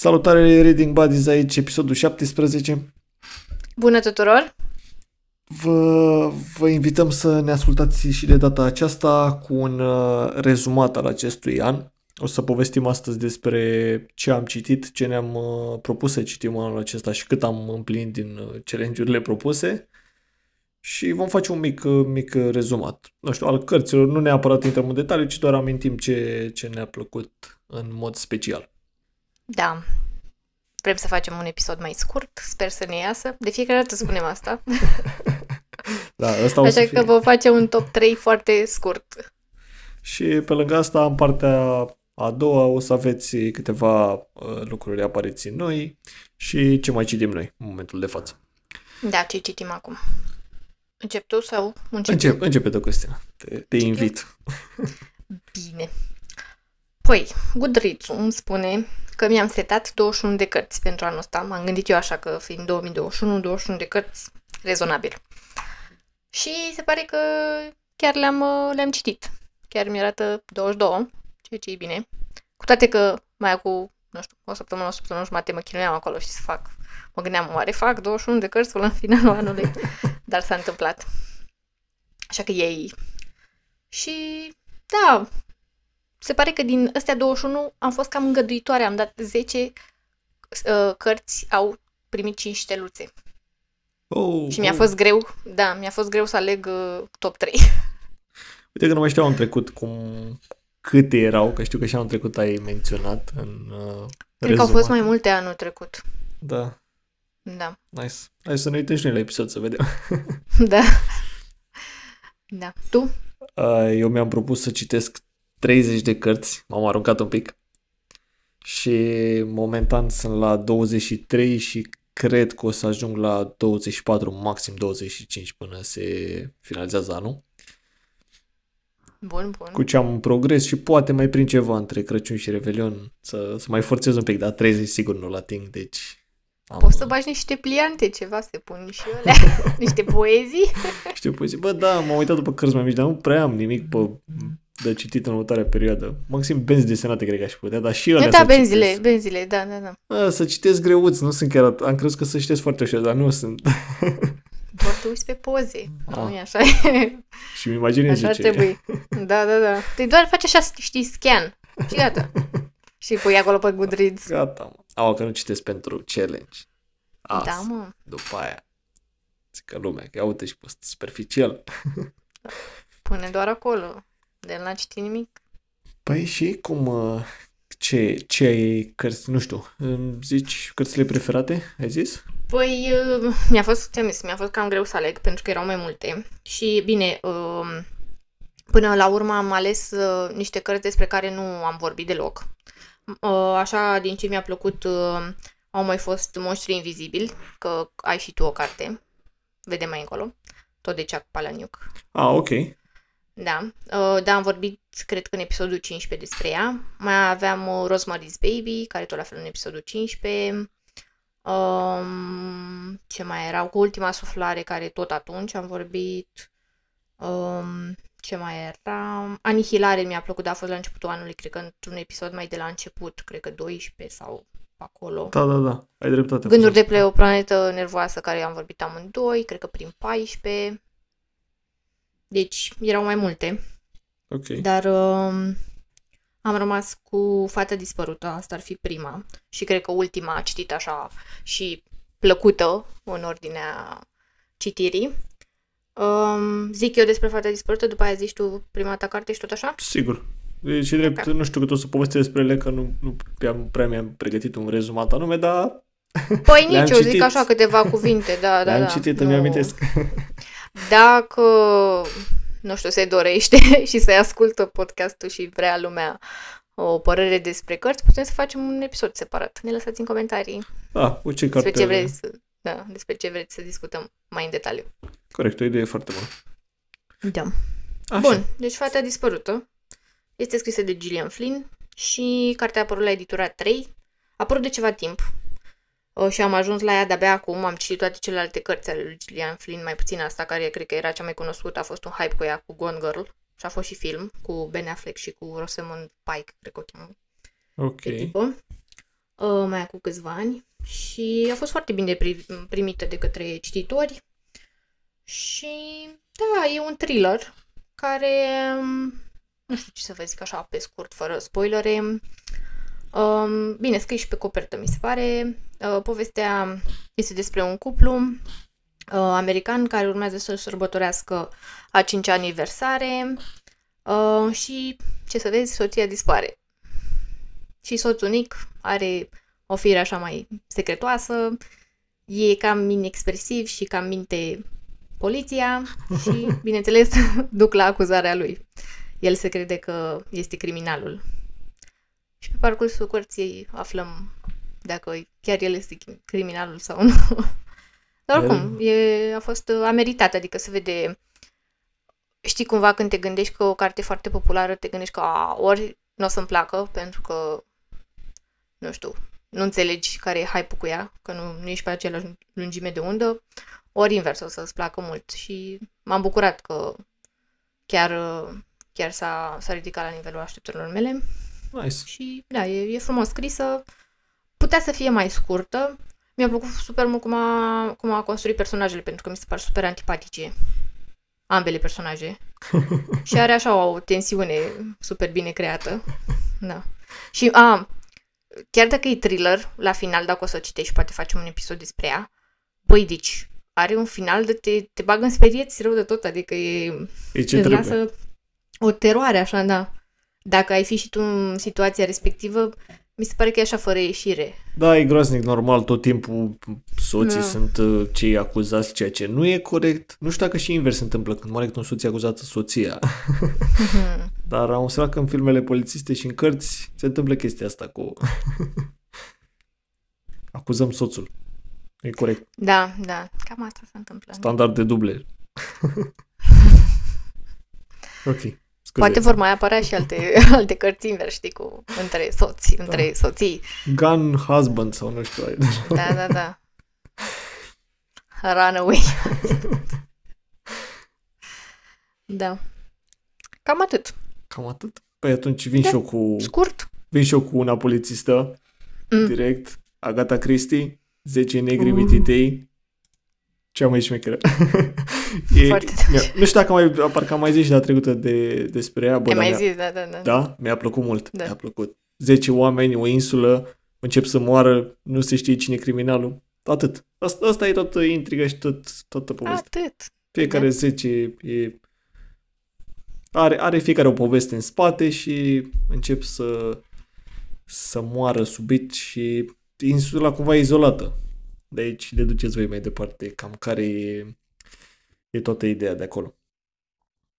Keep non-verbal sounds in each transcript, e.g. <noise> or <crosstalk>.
Salutare Reading Buddies aici, episodul 17. Bună tuturor! Vă, vă invităm să ne ascultați și de data aceasta cu un uh, rezumat al acestui an. O să povestim astăzi despre ce am citit, ce ne-am uh, propus să citim anul acesta și cât am împlinit din uh, challenge-urile propuse. Și vom face un mic, uh, mic rezumat, nu știu, al cărților. Nu neapărat intrăm în detaliu, ci doar amintim ce, ce ne-a plăcut în mod special. Da. Vrem să facem un episod mai scurt, sper să ne iasă. De fiecare dată spunem asta. <laughs> da, asta o Așa să că vom face un top 3 foarte scurt. Și pe lângă asta, în partea a doua, o să aveți câteva uh, lucruri apariții noi și ce mai citim noi în momentul de față. Da, ce citim acum? Încep tu sau încep? Încep, începe tu, Cristina. Te, te invit. Bine. Păi, Goodreads îmi spune că mi-am setat 21 de cărți pentru anul ăsta. M-am gândit eu așa că fiind 2021, 21 de cărți, rezonabil. Și se pare că chiar le-am, uh, le-am citit. Chiar mi arată 22, ceea ce e bine. Cu toate că mai acum, nu știu, o săptămână, o săptămână jumate mă chinuiam acolo și să fac. Mă gândeam, oare fac 21 de cărți până în finalul anului? <laughs> Dar s-a întâmplat. Așa că ei. Și da, se pare că din astea 21 am fost cam îngăduitoare. Am dat 10 uh, cărți, au primit 5 steluțe. Oh, Și mi-a oh. fost greu, da, mi-a fost greu să aleg uh, top 3. <laughs> Uite că nu mai știu anul trecut cum, câte erau, că știu că și anul trecut ai menționat în uh, Cred că au fost rezumat. mai multe anul trecut. Da, Da, nice. Hai să ne uităm și noi la episod să vedem. <laughs> da. <laughs> Da. Tu? Uh, Eu mi-am propus să citesc 30 de cărți, m-am aruncat un pic și momentan sunt la 23 și cred că o să ajung la 24, maxim 25 până se finalizează anul. Bun, bun. Cu ce am în progres și poate mai prin ceva între Crăciun și Revelion să, să mai forțez un pic, dar 30 sigur nu-l ating, deci am, Poți să bagi niște pliante, ceva, să pun și alea. <laughs> niște poezii. știu poezii. Bă, da, m-am uitat după cărți mai mici, dar nu prea am nimic pe de citit în următoarea perioadă. Maxim benzi desenate cred că aș putea, dar și alea Da, să benzile, citesc. benzile, da, da, da. A, să citesc greuți, nu sunt chiar at- Am crezut că să citesc foarte ușor, dar nu sunt. Doar te uiți pe poze. Ah. Nu e așa. și îmi imaginez Așa ce trebuie. Da, da, da. Te doar faci așa, știi, scan. Și gata. <laughs> și pui acolo pe Goodreads. Gata, mă. Au, că nu citesc pentru challenge. Asta, Da, mă. după aia. Zic că lumea, că ia uite și post superficial. Pune doar acolo. De la citit nimic. Păi și cum, uh, ce, ce ai cărți, nu știu, îmi zici cărțile preferate, ai zis? Păi, uh, mi-a fost, ți-am zis, mi-a fost cam greu să aleg, pentru că erau mai multe. Și, bine, um, până la urmă am ales uh, niște cărți despre care nu am vorbit deloc. Uh, Așa, din ce mi-a plăcut, uh, au mai fost Monștri Invizibili, că ai și tu o carte. Vedem mai încolo. Tot de Chuck Palahniuk. Ah, ok. Da, uh, da, am vorbit, cred că în episodul 15 despre ea. Mai aveam uh, Rosemary's Baby, care tot la fel în episodul 15. Um, ce mai erau? Cu Ultima Suflare, care tot atunci am vorbit. Um, ce mai era? Anihilare mi-a plăcut, dar a fost la începutul anului, cred că într-un episod mai de la început, cred că 12 sau acolo. Da, da, da, ai dreptate. Gânduri de pe o planetă nervoasă, care am vorbit amândoi, cred că prin 14. Deci, erau mai multe. Ok. Dar um, am rămas cu Fata dispărută, asta ar fi prima. Și cred că ultima citit așa și plăcută în ordinea citirii. Um, zic eu despre Fata dispărută, după aia zici tu prima ta carte și tot așa? Sigur. E și drept, Ok. nu știu cât o să povestesc despre ele, că nu, nu prea, prea mi-am pregătit un rezumat anume, dar Păi <laughs> Le-am nici eu zic citit. așa câteva cuvinte, da, <laughs> da, le-am da. citit, Nu- îmi amintesc. <laughs> Dacă, nu știu, se dorește <laughs> și se ascultă podcastul și vrea lumea o părere despre cărți, putem să facem un episod separat. Ne lăsați în comentarii Ah, cu ce despre carte... ce vreți să, da, despre ce vreți să discutăm mai în detaliu. Corect, o idee foarte bună. Da. Așa. Bun, deci Fata dispărută este scrisă de Gillian Flynn și cartea a apărut la editura 3. A apărut de ceva timp uh, și am ajuns la ea de-abia acum. Am citit toate celelalte cărți ale lui Gillian Flynn, mai puțin asta, care cred că era cea mai cunoscută. A fost un hype cu ea, cu Gone Girl. Și a fost și film cu Ben Affleck și cu Rosamund Pike, cred că o cheamă Ok. pe tipă. uh, mai acum câțiva ani și a fost foarte bine pri- primită de către cititori și da, e un thriller care um, nu știu ce să vă zic așa pe scurt, fără spoilere. Um, bine, scris și pe copertă, mi se pare. Uh, povestea este despre un cuplu uh, american care urmează să sărbătorească a 5 aniversare uh, și, ce să vezi, soția dispare. Și soțul unic are o fire așa mai secretoasă, e cam inexpresiv și cam minte poliția <laughs> și, bineînțeles, <laughs> duc la acuzarea lui. El se crede că este criminalul. Și pe parcursul curții aflăm dacă chiar el este criminalul sau nu. <laughs> Dar oricum, e, a fost a meritat, adică se vede știi cumva când te gândești că o carte foarte populară, te gândești că a, ori nu o să-mi placă pentru că nu știu, nu înțelegi care e hype cu ea, că nu, nu ești pe același lungime de undă, ori invers, o să-ți placă mult. Și m-am bucurat că chiar, chiar s-a, s-a ridicat la nivelul așteptărilor mele. Nice. Și da, e, e frumos scrisă. Putea să fie mai scurtă. Mi-a plăcut super mult cum a, cum a construit personajele, pentru că mi se par super antipatice ambele personaje. <laughs> și are așa o tensiune super bine creată. Da. Și a, chiar dacă e thriller, la final, dacă o să o citești, poate facem un episod despre ea, băi, deci, are un final de te, te bagă în sperieți rău de tot, adică e... E ce trebuie. lasă o teroare, așa, da. Dacă ai fi și tu în situația respectivă, mi se pare că e așa fără ieșire. Da, e groaznic, normal, tot timpul soții Da. sunt uh, cei acuzați, ceea ce nu e corect. Nu știu dacă și invers se întâmplă, când moare un soț e acuzată soția. <laughs> Dar am observat că în filmele polițiste și în cărți se întâmplă chestia asta cu... <laughs> Acuzăm soțul. E corect. Da, da, cam asta se întâmplă. Standard de duble. <laughs> ok. Scuze. Poate vor mai apărea și alte, <laughs> alte cărți invers, știi, cu între soți, Da. între soții. Gun husband sau nu știu. <laughs> Da, da, da. Runaway. <laughs> da. Cam atât. Cam atât. Păi atunci vin Da. și eu cu... Scurt. Vin și eu cu una polițistă. Mm. Direct. Agata Christie. 10 negri Uh. mititei. Cea mai șmecheră. <laughs> e, Foarte mi-a, nu știu dacă am mai, parcă am mai zis și data trecută de, despre ea. Bă, Ai dar mai mi-a- zis, da, da, da. Da? Mi-a plăcut mult. Da. Mi-a plăcut. 10 oameni, o insulă, încep să moară, nu se știe cine e criminalul. Atât. Asta, asta e toată intriga și tot, toată povestea. Atât. Fiecare Da. 10 e... Are, are fiecare o poveste în spate și încep să să moară subit și insula cumva e izolată. De aici deduceți voi mai departe cam care e, e toată ideea de acolo.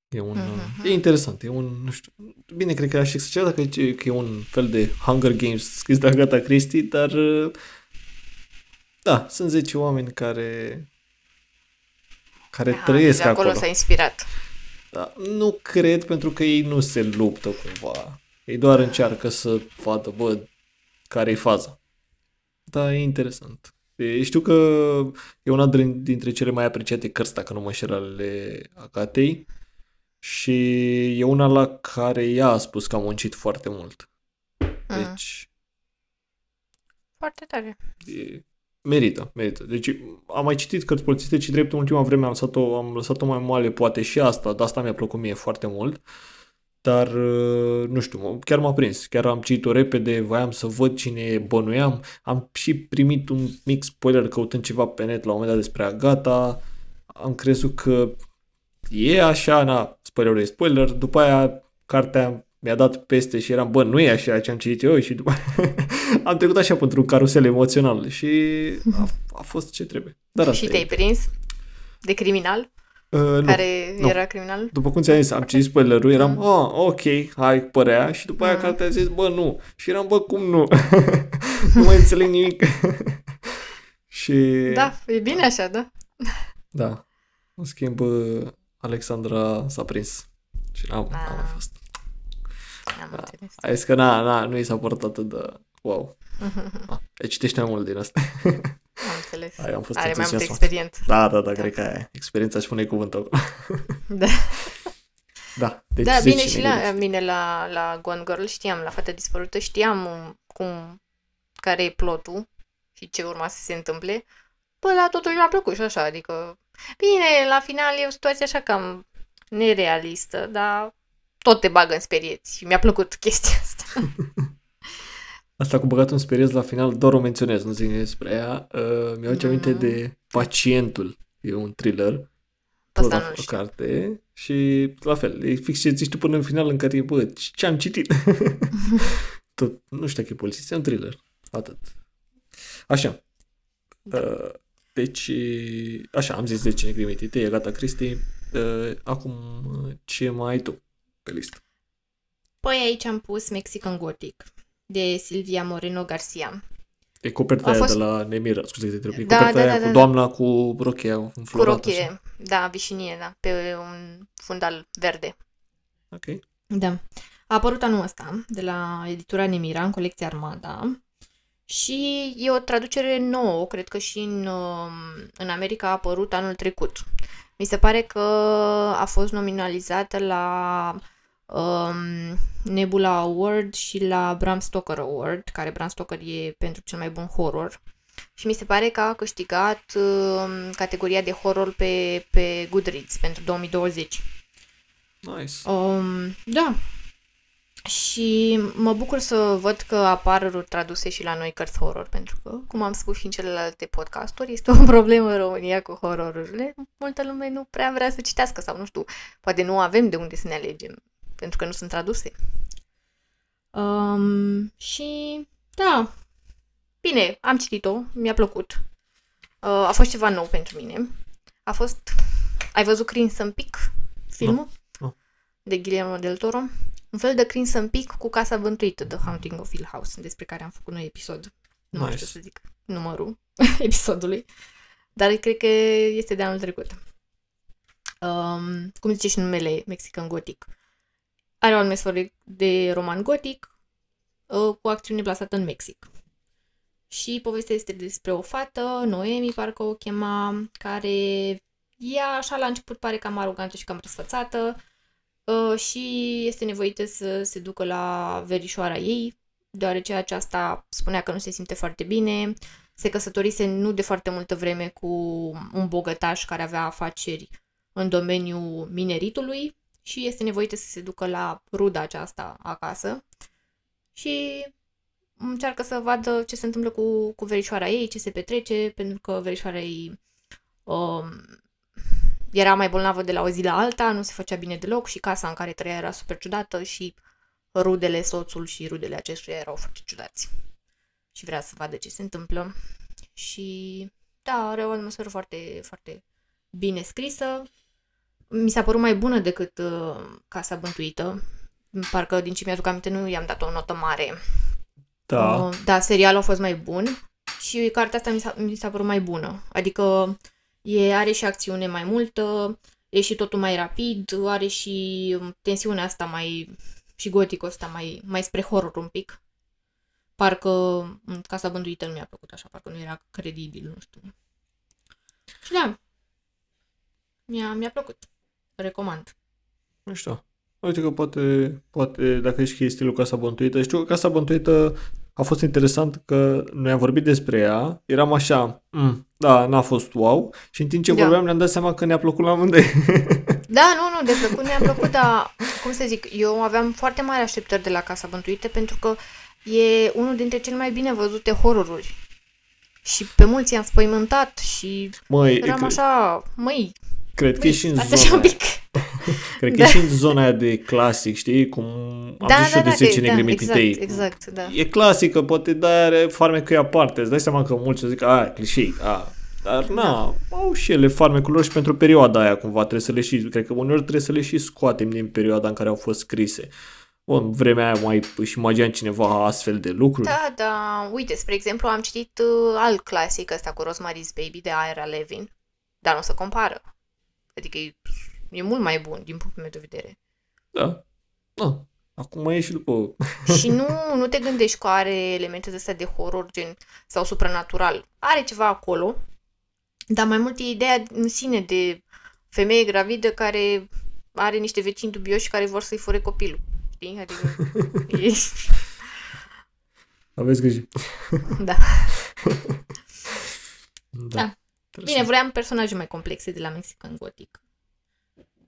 E un... Mhm. E interesant, e un, nu știu, bine, cred că aș exagera dacă zice că e un fel de Hunger Games scris de Agatha Christie, dar da, sunt 10 oameni care care Aha, trăiesc de acolo acolo. s-a inspirat. Da, nu cred pentru că ei nu se luptă cumva. Ei doar încearcă să vadă, bă, care e faza. Da, e interesant. E, știu că e una din- dintre cele mai apreciate cărți, dacă nu mă înșel, ale Agatei. Și e una la care ea a spus că a muncit foarte mult. Mm. Deci, Foarte tare. e, merită, merită. Deci am mai citit cărți polițiste, ci drept în ultima vreme am lăsat-o, am lăsat-o mai moale, poate și asta, dar asta mi-a plăcut mie foarte mult. Dar, uh, nu știu, mă- chiar m-a prins. Chiar am citit-o repede, voiam să văd cine bănuiam. Am și primit un mic spoiler căutând ceva pe net la un moment dat despre Agata. Am crezut că e așa, na, spoilerul e spoiler. După aia, cartea mi-a dat peste și eram, bă, nu e așa ce am citit eu <laughs> și după am trecut așa pentru un carusel emoțional și a, a fost ce trebuie. Dar asta și e. te-ai prins de criminal? Uh, nu. care nu. era criminal? După cum ți-am zis, am citit spoilerul, eram, Mm. ah, ok, hai, părea, și după aia Mm. cartea a zis, bă, nu. Și eram, bă, cum nu? <laughs> nu mai înțeleg nimic. <laughs> și... Da, e bine așa, da. Da. În schimb, bă, Alexandra s-a prins. Și n-am, n-am mai Ah. fost. Am Da. înțeles. A zis că, na, na, nu i s-a părut atât de... Wow. <laughs> Ah, deci citește mai mult din asta. Am înțeles. Ai, am fost Are mai multă entuziasmat. experiență. Da, da, da, Da. cred că aia. e. Experiența își pune cuvântul acolo. Da. Da, deci da, 10 bine și la negri. mine la, la Gone Girl știam, la Fata Dispărută știam um, cum care e plotul și ce urma să se întâmple, bă, la totuși mi-a plăcut și așa, adică... Bine, la final e o situație așa cam nerealistă, dar tot te bagă în sperieți și mi-a plăcut chestia asta. <laughs> Asta cu băgatul în speriez la final, doar o menționez, nu zic despre ea. Uh, mi-au mm. aminte de Pacientul, e un thriller, tot Asta o nu știu. carte și la fel, e fix ce zici tu până în final în care e, bă, ce am citit? <laughs> tot, nu știu dacă e polițist, e un thriller, atât. Așa. Da. Uh, deci, așa, am zis de cine grimitite, e gata, Cristi. Uh, acum, ce mai ai tu pe listă? Păi aici am pus Mexican Gothic de Silvia Moreno Garcia. E coperta A aia fost- de la Nemira, scuze că te întreb. E Da, coperta da, aia da, cu da, doamna cu rochia Cu înflorată. așa. rochie, da, vișinie, da, pe un fundal verde. Ok. Da. A apărut anul ăsta de la editura Nemira în colecția Armada și e o traducere nouă, cred că și în, um, în America a apărut anul trecut. Mi se pare că a fost nominalizată la um, Nebula Award și la Bram Stoker Award, care Bram Stoker e pentru cel mai bun horror. Și mi se pare că a câștigat um, categoria de horror pe, pe Goodreads pentru 2020. Nice. Um, da. Și mă bucur să văd că apar traduse și la noi cărți horror, pentru că, cum am spus și în celelalte podcasturi, este o problemă în România cu hororurile. Multă lume nu prea vrea să citească sau nu știu, poate nu avem de unde să ne alegem, pentru că nu sunt traduse. Um, și da, bine, am citit-o, mi-a plăcut. Uh, a fost ceva nou pentru mine. A fost... Ai văzut Crimson Peak, filmul? Nu. De Guillermo del Toro? Un fel de Crimson Peak cu Casa Vântuită, The Haunting of Hill House, despre care am făcut noi episod. Nu mai Nice. știu să zic numărul <laughs> episodului. Dar cred că este de anul trecut. Um, cum zice și numele Mexican Gothic. Are o atmosferă de roman gotic uh, cu acțiune plasată în Mexic. Și povestea este despre o fată, Noemi, parcă o chema, care ea așa la început pare cam arogantă și cam răsfățată uh, și este nevoită să se ducă la verișoara ei, deoarece aceasta spunea că nu se simte foarte bine, se căsătorise nu de foarte multă vreme cu un bogătaș care avea afaceri în domeniul mineritului și este nevoită să se ducă la ruda aceasta acasă și încearcă să vadă ce se întâmplă cu, cu verișoara ei, ce se petrece, pentru că verișoara ei um, era mai bolnavă de la o zi la alta, nu se făcea bine deloc și casa în care trăia era super ciudată și rudele, soțul și rudele acestuia erau foarte ciudați. Și vrea să vadă ce se întâmplă. Și da, are o atmosferă foarte, foarte bine scrisă. Mi s-a părut mai bună decât uh, Casa Bântuită. Parcă, din ce mi-aduc aminte, nu i-am dat o notă mare. Da. Uh, da, serialul a fost mai bun și cartea asta mi s-a, mi s-a părut mai bună. Adică e, are și acțiune mai multă, e și totul mai rapid, are și um, tensiunea asta mai și goticul ăsta mai, mai spre horror un pic. Parcă în Casa Bântuită nu mi-a plăcut așa, parcă nu era credibil, nu știu. Și da, mi-a, mi-a plăcut. Recomand. Nu știu. Uite că poate, poate dacă ești că e stilul Casa Bântuită. Știu că Casa Bântuită a fost interesant că noi am vorbit despre ea, eram așa, mm, da, n-a fost wow, și în timp ce Da. vorbeam ne-am dat seama că ne-a plăcut la amândoi. <laughs> Da, nu, nu, de plăcut mi-a plăcut, dar, cum să zic, eu aveam foarte mari așteptări de la Casa Bântuită pentru că e unul dintre cele mai bine văzute horroruri. Și pe mulți i-am spăimântat și Măi, eram cre- așa, măi, cred că e și în asta zona așa un aia. pic. <laughs> Cred că Da. e și în zona aia de clasic, știi? Cum am Da, zis și da, eu de da, 10 că- da, negrimititei. exact, exact, da. E clasică, poate da are farmecul ei aparte. Îți dai seama că mulți o zic, a, clișei, a. Dar na, Da. au și ele farmecul lor și pentru perioada aia cumva trebuie să le și, cred că uneori trebuie să le și scoatem din perioada în care au fost scrise. Bun, în vremea aia mai își imagina cineva astfel de lucruri. Da, da, uite, spre exemplu, am citit uh, alt clasic ăsta cu Rosemary's Baby de Ira Levin, dar nu se compară. Adică e, e mult mai bun din punctul meu de vedere. Da. Da. Acum mai e și după... <laughs> Și nu, nu te gândești că are elemente de astea de horror gen sau supranatural. Are ceva acolo, dar mai mult e ideea în sine de femeie gravidă care are niște vecini dubioși care vor să-i fure copilul. Știi? Adică <laughs> e... Aveți grijă. Da. <laughs> Da. Bine, vreau personaje mai complexe de la Mexican Gothic.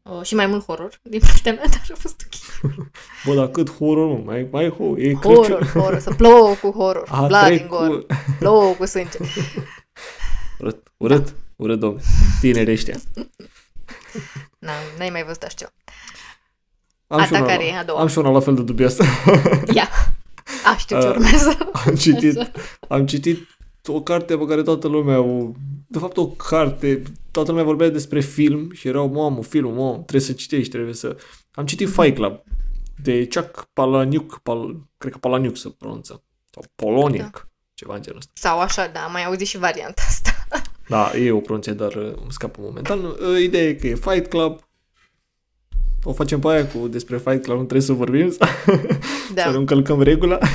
Uh, și mai mult horror din partea mea, <laughs> dar a fost ok. <laughs> Bă, dar cât horror, mă, mai, mai ho, e Horror, Crăciun. horror, să plouă cu horror, A blood trecut- and gore, plouă cu sânge. Urât, urât, urât, domnule. Tineri ăștia. <laughs> Na, n-ai mai văzut așa ceva. Am A și ta una, care e a doua? am și una la fel de dubioasă. Ia, a, știu ce Uh, urmează. am citit, am citit o carte pe care toată lumea o... De fapt, o carte, toată lumea vorbea despre film și erau, mamă, filmul, mamă, trebuie să citești, trebuie să... Am citit Fight Club de Chuck Palahniuk, Pal, cred că Palahniuk se pronunță, sau Polonic, Da. ceva în genul ăsta. Sau așa, da, am mai auzit și varianta asta. <laughs> Da, e o pronunție, dar uh, îmi scapă momentan. Uh, Ideea e că e Fight Club, o facem pe aia cu despre Fight Club, nu trebuie să vorbim, <laughs> să nu Da, încălcăm regula. <laughs>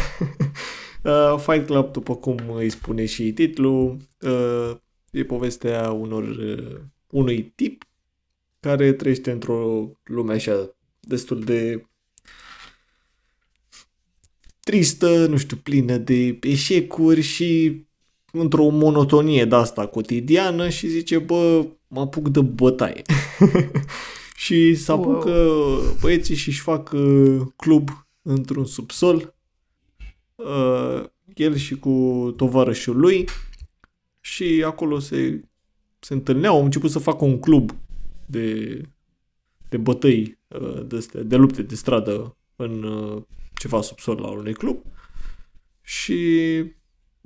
Uh, Fight Club, după cum îi spune și titlul, uh, e povestea unor, uh, unui tip care trăiește într-o lume așa destul de tristă, nu știu, plină de eșecuri și într-o monotonie de asta cotidiană și zice, bă, mă apuc de bătaie. <laughs> și se Wow. apucă băieții și își fac uh, club într-un subsol uh, el și cu tovarășul lui și acolo se, se întâlneau, au început să facă un club de, de bătăi, uh, de, astea, de lupte de stradă în uh, ceva subsol la unui club. Și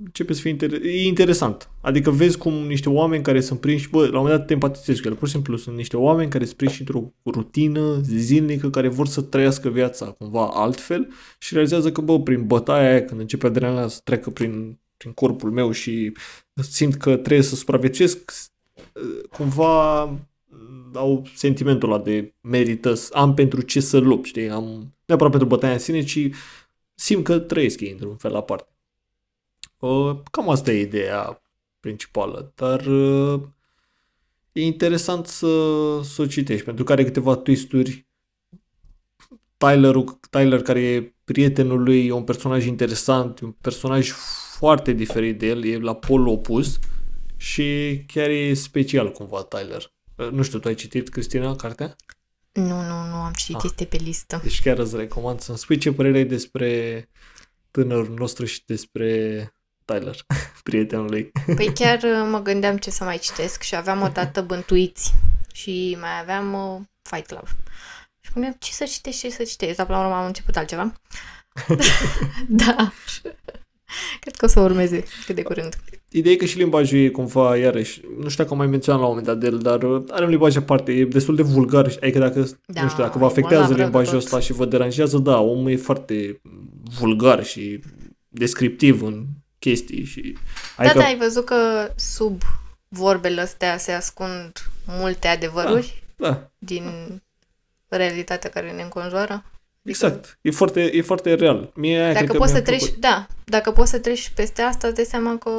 începe să fie inter- e interesant. Adică vezi cum niște oameni care sunt prinși, bă, la un moment dat te empatizezi cu ele. Pur și simplu sunt niște oameni care sunt prinși într-o rutină zilnică, care vor să trăiască viața cumva altfel și realizează că, bă, prin bătaia aia, când începe adrenalina să treacă prin, prin corpul meu și simt că trebuie să supraviețuiesc, cumva au sentimentul ăla de merită, să- am pentru ce să lupt, știi? Am, nu neapărat pentru bătaia în sine, ci simt că trăiesc ei într-un fel aparte. Uh, cam asta e ideea principală, dar uh, e interesant să, să o citești, pentru că are câteva twisturi. Tyler, Tyler, care e prietenul lui, e un personaj interesant, e un personaj foarte diferit de el, e la polul opus și chiar e special cumva Tyler. Uh, Nu știu, tu ai citit, Cristina, cartea? nu, nu, nu am citit, Ah. este pe listă. Deci chiar îți recomand să-mi spui ce părere ai despre tânărul nostru și despre Tyler, <laughs> prietenul lui. Păi <laughs> chiar uh, mă gândeam ce să mai citesc și aveam o dată bântuiți și mai aveam uh, Fight Club. Și mă gândeam ce să citești, ce să citești, dar până la urmă am început altceva. <laughs> da. Cred că o să urmeze cât de curând. Ideea e că și limbajul e cumva, iarăși, nu știu dacă am mai menționat la un moment dat de el, dar uh, are un limbaj aparte, e destul de vulgar, adică dacă, Da, nu știu, dacă vă e afectează bolnav rău de limbajul tot. ăsta și vă deranjează, da, omul e foarte vulgar și descriptiv în chestii și... Da, Adică, da, ai văzut că sub vorbele astea se ascund multe adevăruri da, din realitatea care ne înconjoară. exact, e foarte, e foarte real. Mie aia cred Dacă că poți să mi-a treci, plăcut. da, dacă poți să treci peste asta, îți dai seama că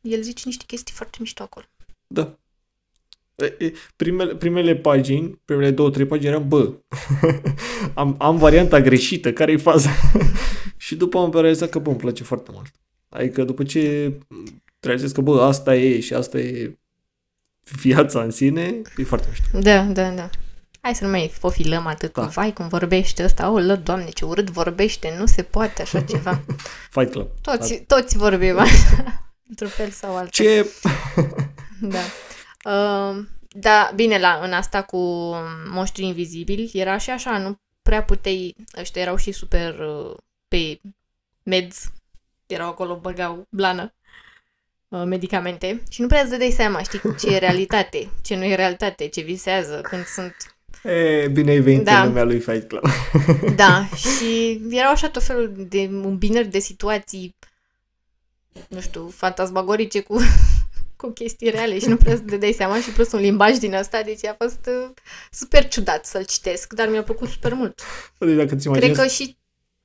el zice niște chestii foarte mișto acolo. Da. E, e, Primele, primele pagini, primele două, trei pagini eram, bă, <laughs> am, am varianta greșită, care e faza? <laughs> și după am realizat că, bă, îmi place foarte mult. Adică după ce realizez că, bă, asta e și asta e viața în sine, e foarte mișto. Da, da, da. Hai să nu mai fofilăm atât Da. cu vai cum vorbește ăsta. O, lă, doamne, ce urât vorbește, nu se poate așa <laughs> ceva. Fight Club. Toți, toți vorbim <laughs> așa, într-un fel sau altul. Ce... <laughs> Da. Uh, da, bine, la, în asta cu monștri invizibili era și așa, nu prea puteai, ăștia erau și super uh, pe meds, erau acolo, băgau blană, uh, medicamente și nu prea îți dădeai seama, știi, ce e realitate, ce nu e realitate, ce visează, când sunt E, bine ai venit Da. în lumea lui Fight Club. <laughs> Da, și erau așa tot felul de îmbinări de situații, nu știu, fantasmagorice cu, <laughs> cu chestii reale și nu prea să te dai seama și plus un limbaj din asta, deci a fost uh, super ciudat să-l citesc, dar mi-a plăcut super mult. Deci dacă ți Cred imaginezi... că și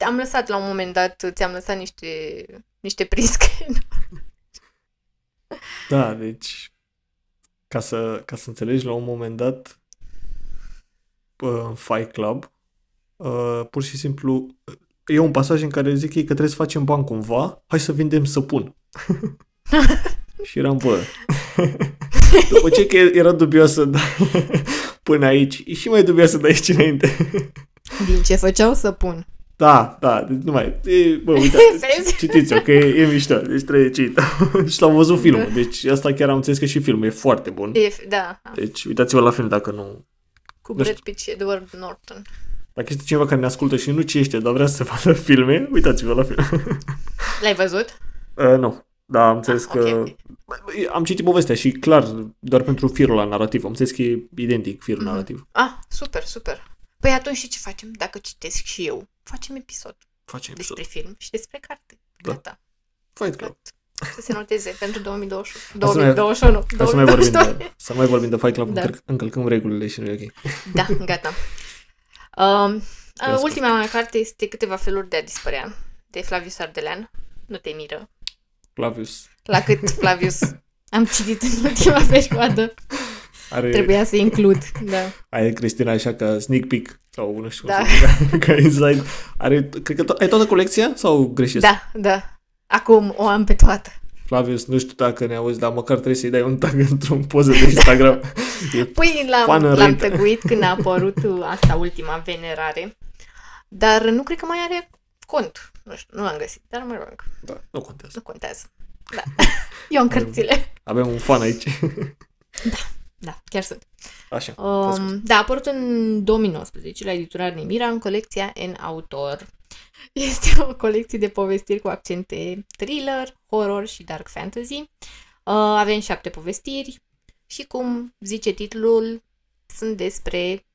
am lăsat la un moment dat, ți-am lăsat niște, niște priscreen. <laughs> Da, deci ca să, ca să înțelegi la un moment dat uh, în Fight Club uh, pur și simplu e un pasaj în care zic ei că trebuie să facem bani cumva, hai să vindem săpun. <laughs> și eram, bă, <laughs> după ce că era dubioasă da, până aici, e și mai dubioasă de aici înainte. Din ce făceau să pun. Da, da, deci nu mai, e, bă, uite, <laughs> Vezi? citiți-o, că e, e mișto, deci trebuie citit. <laughs> și l-am văzut filmul, deci asta chiar am înțeles că și filmul e foarte bun. E, da, Deci uitați-vă la film dacă nu... cu Nu Brad Pitt și Edward Norton. Dacă este cineva care ne ascultă și nu citește, dar vrea să vadă filme, uitați-vă la film. <laughs> L-ai văzut? uh, nu, dar am înțeles Ah, că... ok, ok. Bă, Am citit povestea și clar, doar pentru firul la narrativ. Am înțeles că e identic firul Mhm. narrativ. Ah, super, super. Păi atunci și ce facem? Dacă citesc și eu, facem episod Facem episod. despre film și despre carte. Da. Gata. Fight Club. Gata. Să se noteze pentru <laughs> 2021. Hai să mai- 2021. Hai să mai vorbim 2022. de, să mai vorbim de Fight Club, Da. da. încălcăm regulile și nu e ok. Da, gata. Um, uh, ascult. ultima mea carte este Câteva feluri de a dispărea, de Flavius Ardelean. Nu te miră. Flavius La cât <laughs> Flavius am citit în ultima perioadă, are, trebuia să includ. Da. are Cristina așa ca sneak peek sau nu știu Da. cum să zic, <laughs> ca inside. Are, cred că to- ai toată colecția sau greșesc? Da, da. Acum o am pe toată. Flavius, nu știu dacă ne auzi, dar măcar trebuie să-i dai un tag <laughs> într-un poză de Instagram. <laughs> e Păi l-am, Fan l-am înrăită. tăguit când a apărut uh, asta ultima venerare. Dar nu cred că mai are cont. Nu știu, nu l-am găsit, dar mă rog, Da, nu contează. nu contează. Da. Eu am cărțile. Avem un fan aici. Da, chiar sunt. Așa. te ascult. Um, da, a apărut în 2019 la editura Nemira în colecția N Autor. <laughs> Este o colecție de povestiri cu accente thriller, horror și dark fantasy. Uh, avem șapte povestiri și, cum zice titlul, sunt despre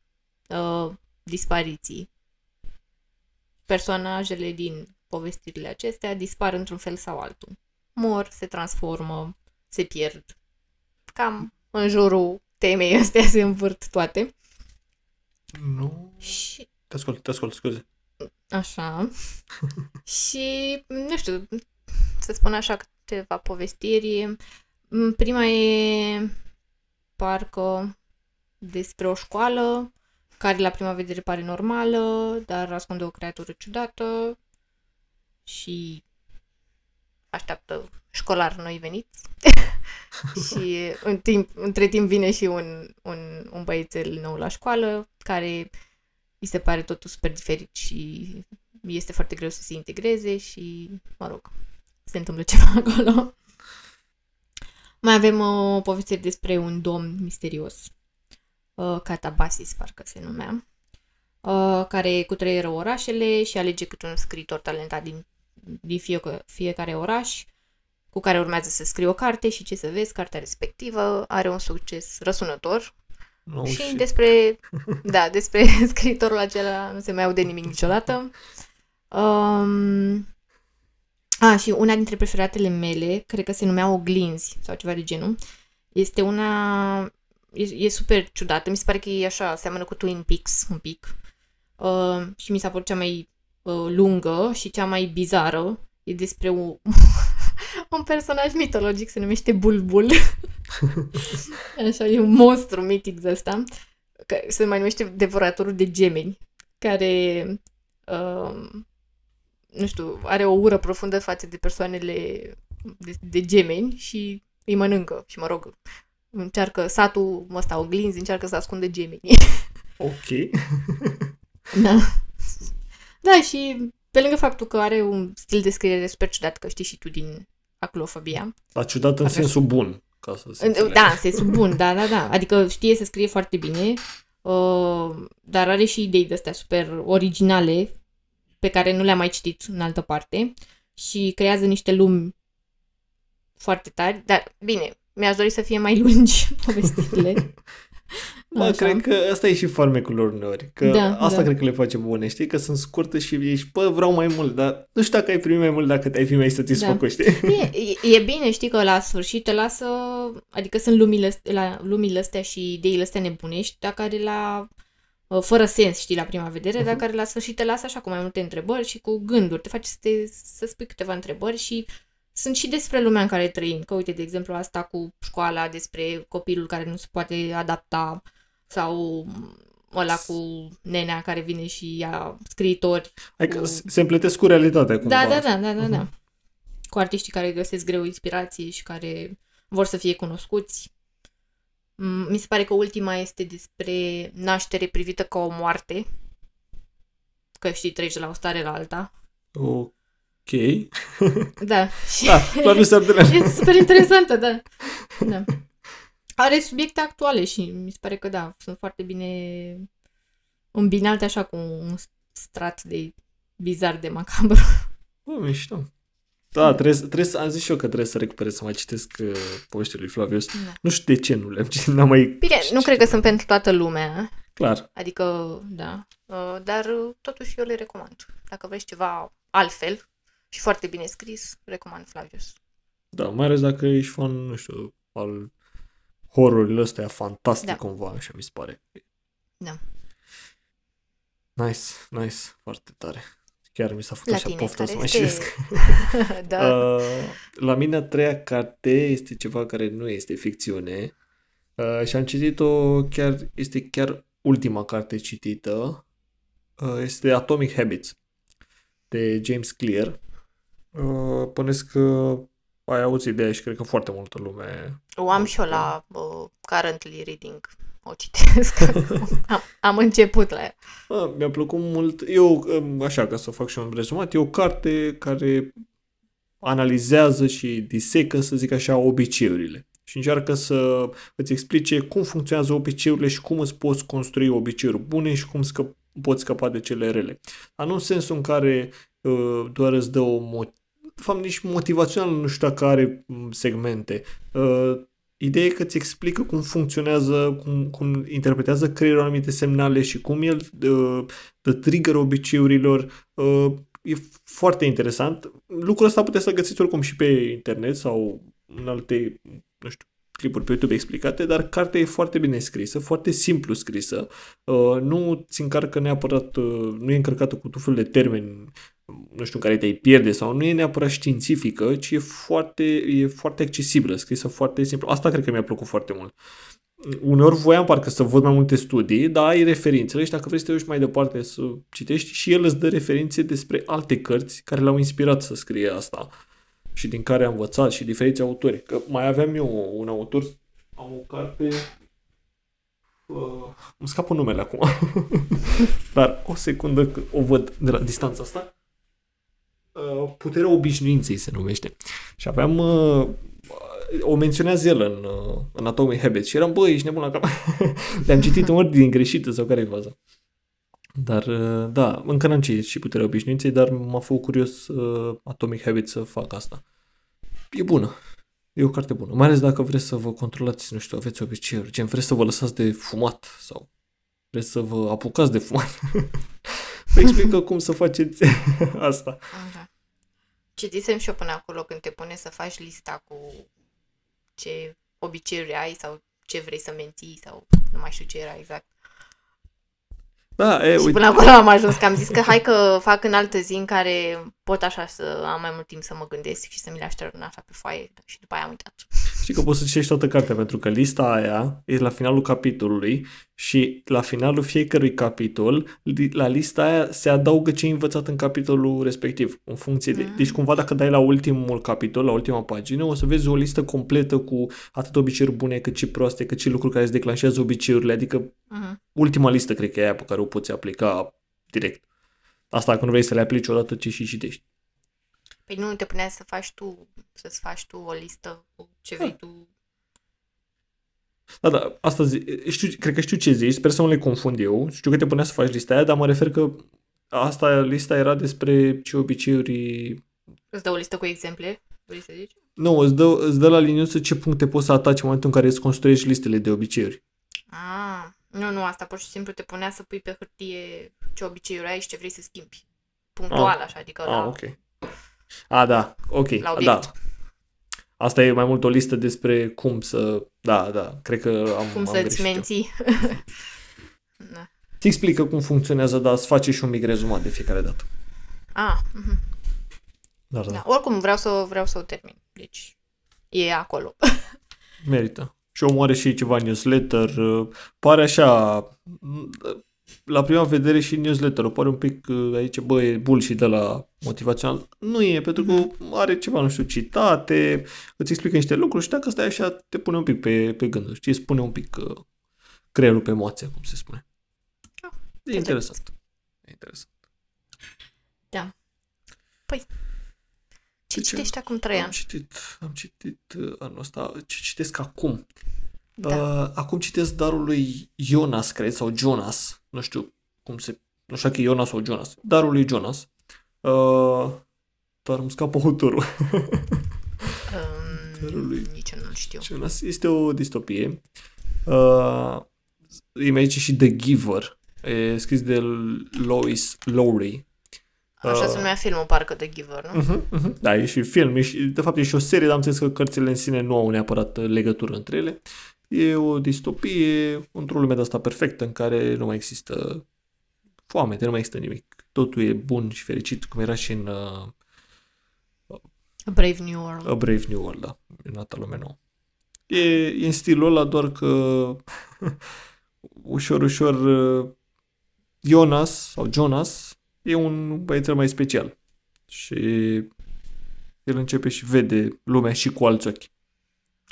uh, dispariții. Personajele din povestirile acestea dispar într-un fel sau altul. Mor, se transformă, se pierd. Cam în jurul temei <laughs> astea se învârt toate. Nu. Și Te ascult, te ascult, scuze. așa. <laughs> și, nu știu, să spun așa câteva povestiri. Mm, Prima e parcă despre o școală care la prima vedere pare normală, dar ascunde o creatură ciudată și așteaptă școlar noi veniți. <laughs> <laughs> și în timp, între timp vine și un, un, un băiețel nou la școală care îi se pare totul super diferit și este foarte greu să se integreze și, mă rog, se întâmplă <laughs> ceva acolo. Mai avem o poveste despre un domn misterios, uh, Catabasis, parcă se numea, uh, care cutreieră orașele și alege câte un scriitor talentat din, din fie, fiecare oraș, cu care urmează să scrie o carte și ce să vezi, cartea respectivă are un succes răsunător Nu, și despre, <laughs> da, despre <laughs> scriitorul acela nu se mai aude nimic niciodată. Um, a, și una dintre preferatele mele, cred că se numea Oglinzi sau ceva de genul, este una, e, e super ciudată, mi se pare că e așa, seamănă cu Twin Peaks un pic. Uh, și mi s-a părut cea mai uh, lungă și cea mai bizară. E despre un, <laughs> <laughs> un personaj mitologic, se numește Bulbul. <laughs> Așa, e un monstru mitic de ăsta, care se mai numește devoratorul de gemeni, care, uh, nu știu, are o ură profundă față de persoanele de, de gemeni și îi mănâncă. Și, mă rog, încearcă, satul ăsta oglinzi, încearcă să ascundă gemenii. <laughs> Ok. Da. Da, și pe lângă faptul că are un stil de scriere super ciudat, că știi și tu din aclofobia. Dar ciudat în Așa. sensul bun. Ca să se În- înțeleagă. Da, în sensul bun, da, da, da. Adică știe să scrie foarte bine, uh, dar are și idei de-astea super originale pe care nu le-am mai citit în altă parte și creează niște lumi foarte tari, dar bine, mi-aș dori să fie mai lungi <laughs> povestirile. <laughs> Bă, Așa. cred că asta e și farmecul lor uneori. Că Da, asta da. cred că le face bune, știi? Că sunt scurte și ești, bă, vreau mai mult, dar nu știu dacă ai primit mai mult dacă te-ai fi mai satisfăcut, știi? E, e, e bine, știi că la sfârșit te lasă, adică sunt lumile, astea- la, lumile astea și ideile astea nebunești, dar care la, uh, fără sens, știi, la prima vedere, dar Mhm. care la sfârșit te lasă așa cu mai multe întrebări și cu gânduri, te face să, te, să spui câteva întrebări și sunt și despre lumea în care trăim, că uite, de exemplu, asta cu școala, despre copilul care nu se poate adapta sau ăla cu nenea care vine și ia scriitori. Adică cu- se se împletesc cu realitatea cumva. Da, da, da, da, da, da. Cu artiștii care găsesc greu inspirație și care vor să fie cunoscuți. Mm, Mi se pare că ultima este despre naștere privită ca o moarte. Că știi, treci de la o stare la alta. Ok. Da. Și Da, Flavius Ardelean. este super interesantă, da. da. Are subiecte actuale și mi se pare că da, sunt foarte bine îmbinate așa cu un strat de bizar de macabru. Bă, mișto. Da, trebuie, să- trebuie să, am zis și eu că trebuie să recuperez să mai citesc uh, poveștile lui Flavius. Da. Nu știu de ce nu le-am citit, n-am mai... Bine, nu cred că sunt pentru toată lumea. Clar. Adică, da. Uh, Dar uh, totuși eu le recomand. Dacă vrei ceva altfel și foarte bine scris, recomand Flavius. Da, mai ales dacă ești fan, nu știu, al horrorilor ăstea fantastic Da. cumva, așa mi se pare. Da. Nice, nice, foarte tare. Chiar mi s-a făcut La așa tine, poftă care să mai este... citesc. <laughs> da. Uh, la mine a treia carte este ceva care nu este ficțiune uh, și am citit-o chiar, este chiar ultima carte citită. Uh, este Atomic Habits de James Clear. Uh, pănesc că ai auzit de ea și cred că foarte multă lume. O am și eu la uh, currently reading. O citesc. <laughs> am, am început la ea. Ah, mi-a plăcut mult. Eu, um, așa, ca să fac și un rezumat, e o carte care analizează și disecă, să zic așa, obiceiurile. Și încearcă să îți explice cum funcționează obiceiurile și cum îți poți construi obiceiuri bune și cum scăp- poți scăpa de cele rele. Dar nu în sensul în care uh, doar îți dă o mo- de fapt, nici motivațional nu știu dacă are m, segmente. Uh, Ideea e că îți explică cum funcționează, cum, cum interpretează creierul anumite semnale și cum el uh, dă trigger obiceiurilor. Uh, e foarte interesant. Lucrul ăsta puteți să găsiți oricum și pe internet sau în alte, nu știu, clipuri pe YouTube explicate, dar cartea e foarte bine scrisă, foarte simplu scrisă. Uh, nu ți încarcă neapărat, uh, nu e încărcată cu tot felul de termeni nu știu, în care te-ai pierde sau nu e neapărat științifică, ci e foarte, e foarte accesibilă, scrisă foarte simplu. Asta cred că mi-a plăcut foarte mult. Uneori voiam parcă să văd mai multe studii, dar ai referințele și dacă vrei să te duci mai departe să citești și el îți dă referințe despre alte cărți care l-au inspirat să scrie asta și din care am învățat și diferiți autori. Că mai aveam eu un autor, am o carte Uh, îmi scapă numele acum. <laughs> Dar o secundă că o văd de la distanța asta. Uh, Puterea obișnuinței se numește. Și aveam... Uh, o menționează el în, uh, în Atomic Habits și eram, băi, ești nebun la cap. <laughs> Le-am citit în ordine greșită sau care e faza. Dar, uh, da, încă n-am citit și Puterea obișnuinței, dar m-a făcut curios uh, Atomic Habits să fac asta. E bună. E o carte bună. Mai ales dacă vreți să vă controlați, nu știu, aveți obiceiuri, gen vreți să vă lăsați de fumat sau vreți să vă apucați de fumat. <laughs> vă explică cum să faceți <laughs> asta. Așa. Citisem și eu până acolo când te pune să faci lista cu ce obiceiuri ai sau ce vrei să menții sau nu mai știu ce era exact. Da, e, și uite, până acolo am ajuns că am zis că hai că fac în altă zi în care pot așa să am mai mult timp să mă gândesc și să mi le aștern așa pe foaie și după aia am uitat. Știi că poți să citești toată cartea pentru că lista aia e la finalul capitolului și la finalul fiecărui capitol, li- la lista aia se adaugă ce ai învățat în capitolul respectiv, în funcție de... Deci cumva dacă dai la ultimul capitol, la ultima pagină, o să vezi o listă completă cu atât obiceiuri bune cât și proaste, cât și lucruri care îți declanșează obiceiurile, adică Uh-huh. ultima listă cred că e aia pe care o poți aplica direct. Asta dacă nu vrei să le aplici odată, ci și citești. Păi nu te punea să faci tu, să-ți faci tu o listă cu ce vrei tu. Da, da, asta zi, știu, cred că știu ce zici, sper să nu le confund eu. Știu că te punea să faci lista aia, dar mă refer că asta, lista era despre ce obiceiuri... Îți dă o listă cu exemple, vrei să zici? Nu, îți dă, îți dă la liniuță ce puncte poți să ataci în momentul în care îți construiești listele de obiceiuri. Ah, nu, nu, asta pur și simplu te punea să pui pe hârtie ce obiceiuri ai și ce vrei să schimbi. Punctual, așa, adică la, Ah, ok. A, da, ok, la da. obiect. Asta e mai mult o listă despre cum să... Da, da, cred că am, Cum am să-ți greșit eu. menții. <laughs> da. Ți explică cum funcționează, dar îți face și un mic rezumat de fiecare dată. Ah, mhm. Dar da, da. Oricum vreau să, vreau să o termin. Deci e acolo. merită. Și omul are și ceva newsletter. uh, Pare așa... m, La prima vedere și newsletter pare un pic uh, aici, bă, e bullshit de la motivațional. Nu e, pentru că are ceva, nu știu, citate, îți explică niște lucruri și dacă stai așa, te pune un pic pe, pe gânduri. Știi, îți pune un pic uh, creierul pe moație, cum se spune. Ah, E interesant. E interesant. Da. Păi, ce De ce? citești acum, Traian? Am citit, am citit uh, anul ăsta, ce citesc acum? Da. Uh, acum citesc darul lui Jonas, cred, sau Jonas, nu știu cum se, nu știu dacă e Jonas sau Jonas, darul lui Jonas. Uh, dar îmi scapă autorul. Um, nici eu nu știu. Jonas este o distopie. Uh, e mai aici și The Giver, e scris de Lois Lowry. Așa Uh. se numea filmul, parcă, The Giver, nu? Uh-huh, uh-huh. Da, e și film, e și, de fapt e și o serie, dar am înțeles că cărțile în sine nu au neapărat uh, legătură între ele. E o distopie într-o lume de asta perfectă în care nu mai există foame, nu mai există nimic. Totul e bun și fericit, cum era și în uh, A Brave New World. A Brave New World, da, în altă lume nouă. E, e în stilul ăla, doar că <laughs> ușor, ușor uh, Jonas sau Jonas e un băiețel mai special și el începe și vede lumea și cu alți ochi.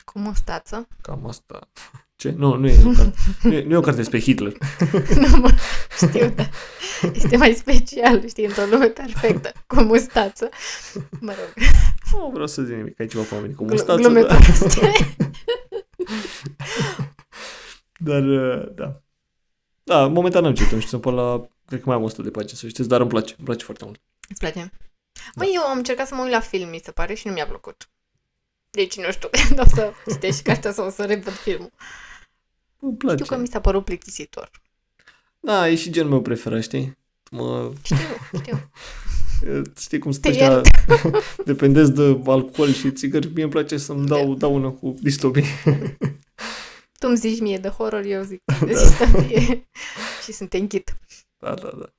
Cu mustață. Cam asta. <laughs> Ce? Nu, nu e, o carte, nu e, nu e o carte despre Hitler. <laughs> nu mă știu, dar este mai special, știi, într-o lume perfectă, cu mustață. Mă rog, Nu vreau să zic nimic, ai ceva cu oamenii cu gl- mustață, glume dar, proaste. <laughs> dar, uh, da. Da, momentan n-am citit, nu știu, sunt până la, cred că mai am 100 de pagini să știți, dar îmi place, îmi place foarte mult. Îți place? Măi, eu am încercat să mă uit la film, mi se pare, și nu mi-a plăcut. Deci, nu știu, <laughs> când o să citești cartea sau o să revăd filmul. Îmi place. Știu că mi s-a părut plictisitor. Da, e și genul meu preferat, știi? Mă, Știu, știu. <laughs> știi cum sunt Te ăștia iert. <laughs> dependenți de alcool și țigări, mie îmi place să-mi dau, dau una cu distopii. Tu îmi zici mie de horror, eu zic de Da. distopie și sunt te închid. Da, da, da.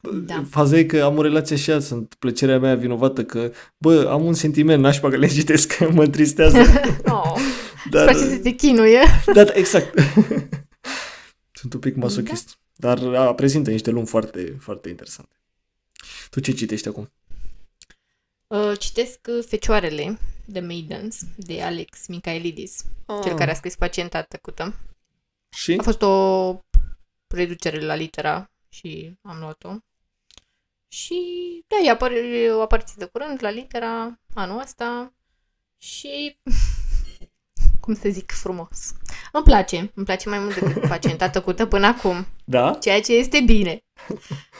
Da. Faza e că am o relație și ea, sunt plăcerea mea vinovată că, bă, am un sentiment nașpa că le citesc, <laughs> mă întristează. <laughs> Oh, <laughs> Dar, îți place să te chinuie. da, da, exact. sunt un pic masochist. Dar a, prezintă niște lumi foarte, foarte interesante. Tu ce citești acum? Uh, citesc uh, Fecioarele, The Maidens, de Alex Michaelidis, cel care a scris Pacienta tăcută. Și? A fost o reducere la litera și am luat-o. Și, da, e apar, o apariție de curând la litera anul ăsta și, <laughs> cum să zic frumos, îmi place, îmi place mai mult decât Pacienta tăcută până acum. Da? ceea ce este bine.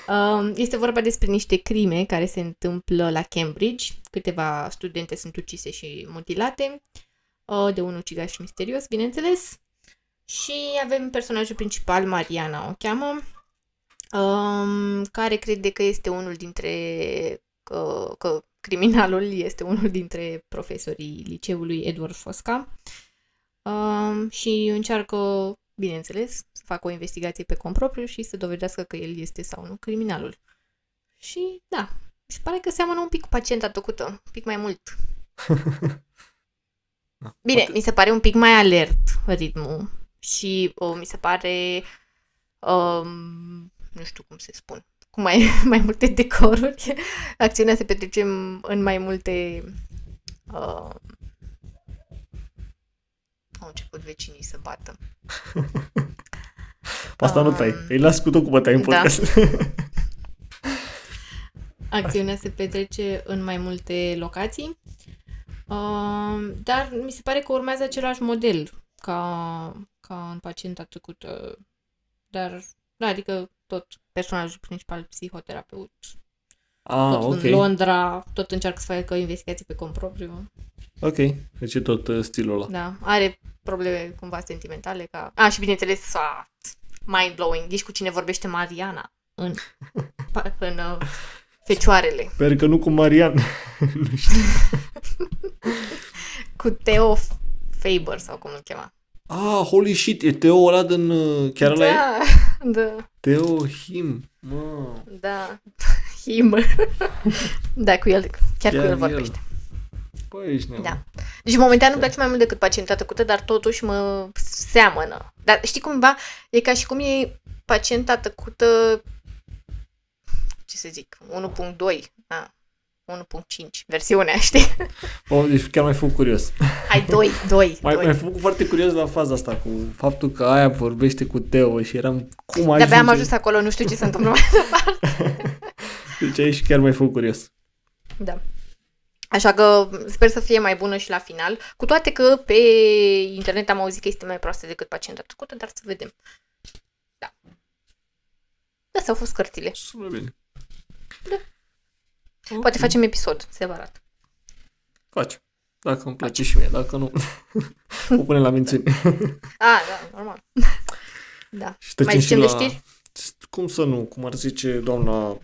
Um, Este vorba despre niște crime care se întâmplă la Cambridge. Câteva studente sunt ucise și mutilate uh, de un ucigaș misterios, bineînțeles. Și avem personajul principal, Mariana o cheamă, um, care crede că este unul dintre că, că criminalul este unul dintre profesorii liceului Edward Fosca um, și încearcă, bineînțeles, să facă o investigație pe cont propriu și să dovedească că el este sau nu criminalul. Și da, mi se pare că seamănă un pic cu pacienta tăcută, un pic mai mult. <laughs> Da, Bine, poate- mi se pare un pic mai alert ritmul și uh, mi se pare, um, nu știu cum se spun, cu mai, <laughs> mai multe decoruri. <laughs> Acțiunea se petrece în- în mai multe... Uh, au început vecinii să bată. <laughs> Pe asta nu Um, tai. Îi las cu tot cu bătaie în da. podcast. Acțiunea se petrece în mai multe locații, uh, dar mi se pare că urmează același model ca, ca în pacienta trecută. Dar, da, adică tot personajul principal, psihoterapeut, Ah, tot ok. în Londra, tot încearcă să facă investigații pe cont propriu. Ok. Deci e tot uh, stilul ăla. Da, are probleme cumva sentimentale ca... A, și bineînțeles, a, mind-blowing, ești cu cine vorbește Mariana în, <laughs> pa- în uh, Fecioarele. Sper că nu cu Marian. <laughs> nu știu. Cu Theo Faber sau cum îl chema. Ah, holy shit, e Teo ăla din... uh, Chiar ăla e? da, <laughs> da, Teo Him. Mă. da, <laughs> him. da, cu el, chiar, cu el vorbește. Păi, ești nebun. Da. Deci momentan îmi place mai mult decât pacienta tăcută, dar totuși mă seamănă. Dar știi cumva, e ca și cum e pacienta tăcută, ce să zic, 1.2, a, 1.5, versiunea, <laughs> știi? Oh, deci chiar mai făcut curios. Hai, 2, 2, Mai, 2. mai făcut foarte curios la faza asta cu faptul că aia vorbește cu Teo și eram cum ajunge. De-abia am ajuns acolo, nu știu ce se întâmplă <laughs> mai departe. Deci aici chiar mai făcut curios. Da. Așa că sper să fie mai bună și la final, cu toate că pe internet am auzit că este mai proastă decât pacienta trecută, dar să vedem. Da. Astea au fost cărțile. Sună bine. Da. Ok. Poate facem episod separat. Faci. Dacă îmi place și mie, dacă nu, <laughs> o punem la mențiuni. <laughs> Ah, da, normal. <laughs> Da. Și trecem Mai și zicem de la... știri? Cum să nu? Cum ar zice doamna...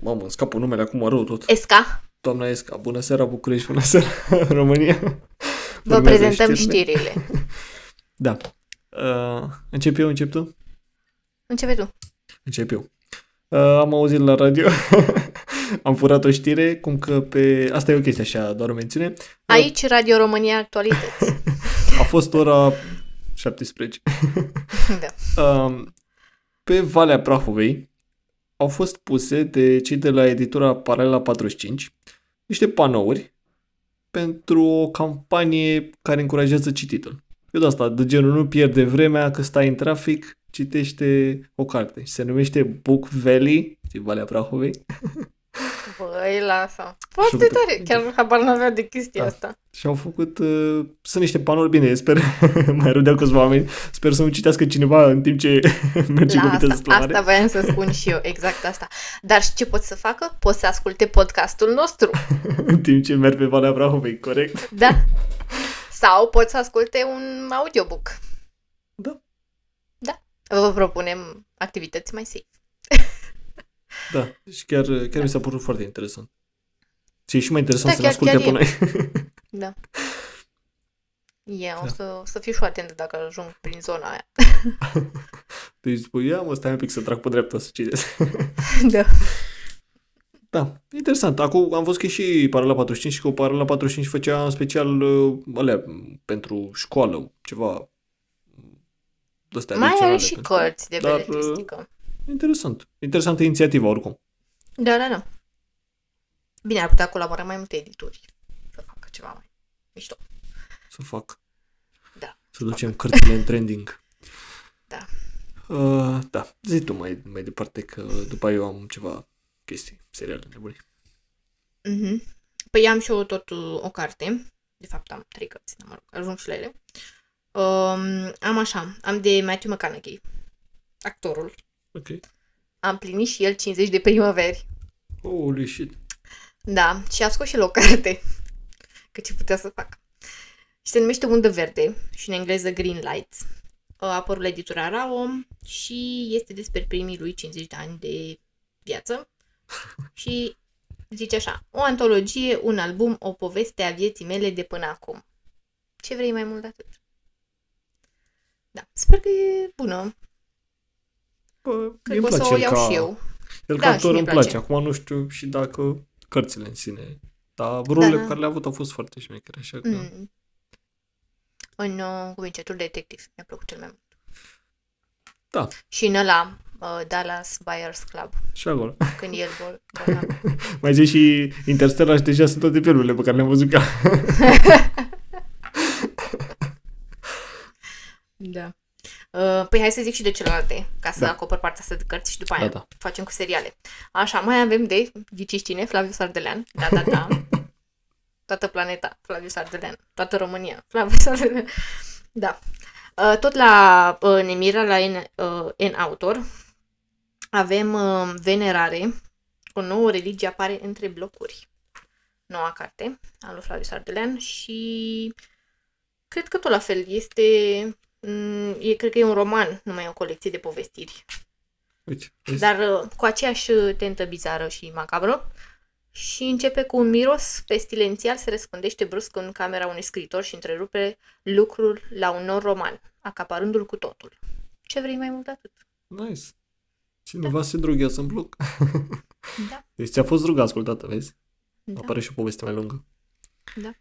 Mamă, îmi scapă numele acum rău tot. Esca, Doamna Esca, bună seara București, bună seara România. vă Urmează prezentăm știrile. știrile. Da. Uh, încep eu, încep tu? Începe tu. Încep eu. Uh, am auzit la radio, am furat o știre, cum că pe... Asta e o chestie așa, doar o mențiune. Aici, Radio România Actualități. <laughs> A fost ora 17. <laughs> da. Um, pe Valea Prahovei au fost puse de cei de la editura Paralela 45 niște panouri pentru o campanie care încurajează cititul. Eu de asta, de genul nu pierde vremea că stai în trafic, citește o carte. Și se numește Book Valley, din Valea Prahovei. <laughs> Băi, lasă. Foarte uite- tare. Chiar habar n-avea de chestia Da. asta. Și au făcut, uh, sunt niște panouri bine, sper, <laughs> mai râdeau câțiva oameni, sper să nu citească cineva în timp ce <laughs> merge La cu viteză asta, slăbare. asta voiam să spun și eu, exact asta. Dar și ce pot să facă? Pot să asculte podcastul nostru. <laughs> în timp ce merg pe Valea Prahovei, corect? Da. Sau pot să asculte un audiobook. Da. Da. Vă propunem activități mai safe. Da, deci chiar, chiar mi s-a părut foarte interesant. Și e și mai interesant Da, să ne chiar- asculte chiar pe noi. Da. <laughs> Eu o Da. să, o să fiu și atent dacă ajung prin zona aia. <laughs> Deci spui, ia mă, stai un pic să trag pe dreapta să citesc. <laughs> da. Da, interesant. Acum am văzut că e și Paralela 45 și că Paralela 45 făcea în special uh, alea pentru școală, ceva de-astea Mai are adiționale și pentru- cărți de Dar, beletristică. Interesant. Interesantă inițiativa oricum. Da, da, da. Bine, ar putea colabora mai multe edituri să facă ceva mai mișto. Să fac. Da. Să ducem cărțile în trending. Da. Uh, da. Zi tu mai, mai departe că după aia eu am ceva chestii, seriale nebune. Mhm. Păi am și eu tot uh, o carte. De fapt am trei cărți, dar mă rog, ajung și la ele. Um, am așa, am de Matthew McConaughey, actorul. Ok. Am plinit și el 50 de primăveri. Holy shit. Da, și a scos și el o carte. Că ce putea să fac. Și se numește Undă Verde și în engleză Green Lights. A apărut la editura Rao și este despre primii lui 50 de ani de viață. <laughs> și zice așa, o antologie, un album, o poveste a vieții mele de până acum. Ce vrei mai mult de atât? Da, sper că e bună. Bă, Cred îmi că o să place o el iau ca, și eu. El Da, ca și actor mie îmi place. place. Acum nu știu și dacă cărțile în sine. Dar rolele Da. pe care le-a avut au fost foarte șmechere, așa că... Mm. În uh, Cuvincetul Detectiv mi-a plăcut cel mai mult. Da. Și în ăla, uh, Dallas Buyers Club, Și acolo. când el bol, <laughs> bolnav. Mai zici și Interstellar și deja sunt toate filmele pe care le-am văzut ca... <laughs> <laughs> da. Uh, păi hai să zic și de celelalte, ca să Da. acopăr partea asta de cărți și după aia Da, da. facem cu seriale. Așa, mai avem de ghiciți cine, Flaviu Sardelean. Da, da, da. <laughs> Toată planeta, Flaviu Sardelean. Toată România, Flaviu <laughs> Sardelean. Da. Uh, tot la uh, Nemira, la N, uh, N Autor, avem uh, Venerare, o nouă religie apare între blocuri. Noua carte a lui Flaviu Sardelean și cred că tot la fel este, mm, e, cred că e un roman, nu mai e o colecție de povestiri. Uite, vezi? Dar uh, cu aceeași uh, tentă bizară și macabră. Și începe cu un miros pestilențial se răspândește brusc în camera unui scriitor și întrerupe lucrul la un nor roman, acaparându-l cu totul. Ce vrei mai mult de atât? Nice. Cineva se droghează în bloc. Da. <laughs> Deci ți-a fost drogă ascultată, vezi? Da. Apare și o poveste mai lungă. Da.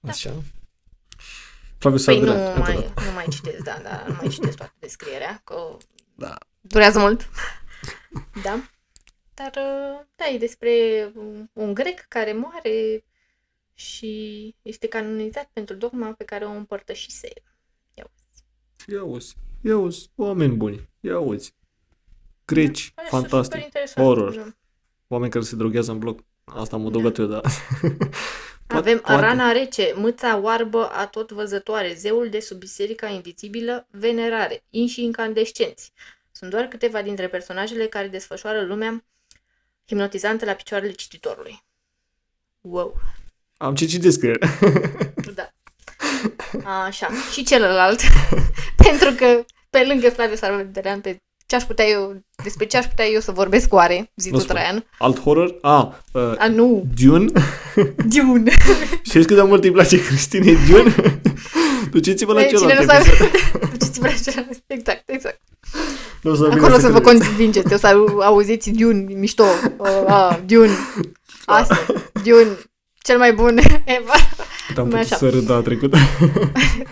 Așa. Flavius Păi nu Adrian, încă o mai, dată. nu mai citesc, da, da, nu mai citesc toată descrierea, că Da. durează mult. da. Dar, uh, da, e despre un- un grec care moare și este canonizat pentru dogma pe care o împărtășise. Ia uzi. Ia auzi, ia auzi, oameni buni, ia auzi. Greci, Pare fantastic, super interesant. horror. Da. oameni care se droghează în bloc. Asta am adăugat eu, da. <laughs> Poate- Avem poate. rana rece, mâța oarbă a tot văzătoare, zeul de sub biserica invizibilă, venerare, inși incandescenți. Sunt doar câteva dintre personajele care desfășoară lumea hipnotizantă la picioarele cititorului. Wow! Am citit descrierea. <laughs> Da. Așa. Și celălalt. <laughs> Pentru că pe lângă Flavius Arvederean, pe ce aș putea eu, despre ce aș putea eu să vorbesc oare, zi Nu tu, spune. Traian. Alt horror? Ah, uh, A, nu, Dune. <laughs> Dune. <laughs> Știți cât de mult îi place Cristinei Dune? <laughs> Duceți-vă la Ei, Cine celălalt nu s-a... episod. Duceți-vă la celălalt. Exact, exact. Nu o să vină Acolo să vă credeți. convingeți, o să au- auziți Dune, mișto, uh, uh, Dune, asta, Dune, cel mai bun ever. Am Mai putut așa. să râd data trecută.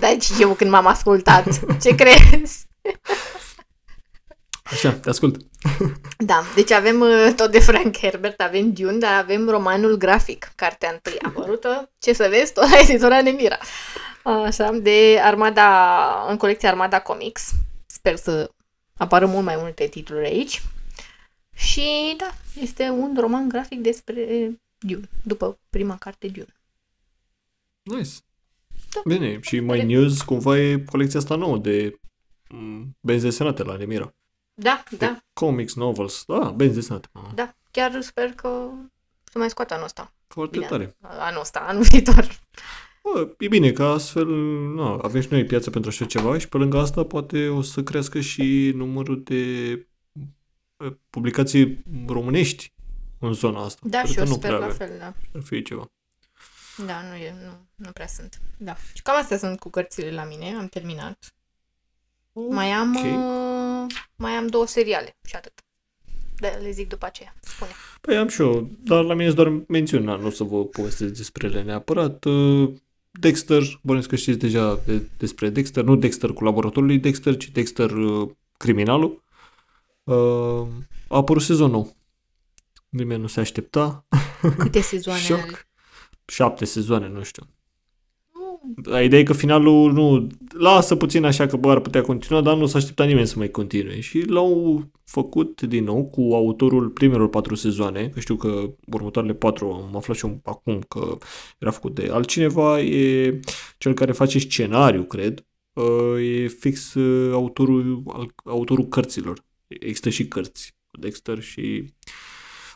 Dar și eu când m-am ascultat, ce crezi? Așa, te ascult. <laughs> Da, deci avem uh, tot de Frank Herbert, avem Dune, dar avem romanul grafic, cartea întâi apărută, ce să vezi, tot la editora Nemira. Așa, de Armada, în colecția Armada Comics. Sper să apară mult mai multe titluri aici. Și da, este un roman grafic despre Dune, după prima carte Dune. Nice. Da. Bine, și My Bine. News cumva e colecția asta nouă de mm, benzi desenate la Nemira. Da, De da, comics, novels, da, benzi desenate. mă. da. Chiar sper că să mai scoată anul ăsta. Foarte Bine, tare. anul ăsta, anul viitor. Bă, e bine că astfel na, avem și noi piață pentru așa ceva și pe lângă asta poate o să crească și numărul de eh, publicații românești în zona asta. Da, Cred și că eu nu sper prea la avem. fel, da. Ar fi ceva. Da, nu, e, nu, nu prea sunt. Da. Și cam astea sunt cu cărțile la mine, am terminat. Mai am, Ok. uh, mai am două seriale și atât. Da, le zic după aceea. Spune. Păi am și eu, dar la mine sunt doar mențiuni, na, nu o să vă povestesc despre ele neapărat. Uh, Dexter, bănuiesc că știți deja de, despre Dexter, nu Dexter cu laboratorul lui Dexter, ci Dexter uh, criminalul. Uh, a apărut sezonul nou. Nimeni nu se aștepta. Câte sezoane <laughs> Șoc. are? Șapte sezoane, nu știu. Nu, Dar Ideea e că finalul nu... Lasă puțin așa că bă, ar putea continua, dar nu s-a așteptat nimeni să mai continue. Și l-au făcut din nou cu autorul primelor patru sezoane, că știu că următoarele patru am aflat și eu acum că era făcut de altcineva, e cel care face scenariu, cred. Uh, E fix uh, autorul, al- autorul cărților. Există și cărți cu Dexter și...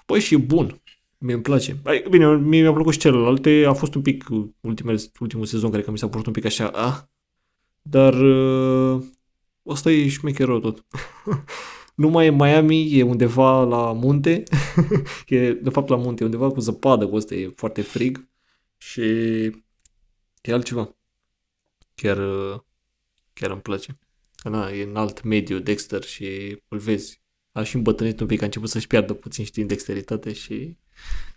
Băi, și e bun. Mie îmi place. Ai, bine, mie mi-a plăcut și celelalte. A fost un pic ultimele, ultimul sezon, cred că mi s-a părut un pic așa, ah, dar uh, ăsta e șmecherul tot. <laughs> nu mai e Miami, e undeva la munte. <laughs> e, de fapt, la munte, e undeva cu zăpadă, cu ăsta e foarte frig. Și e altceva. Chiar, uh, chiar îmi place. Că na, e în alt mediu Dexter și îl vezi. A și îmbătrânit un pic, a început să-și piardă puțin, știi, în dexteritate și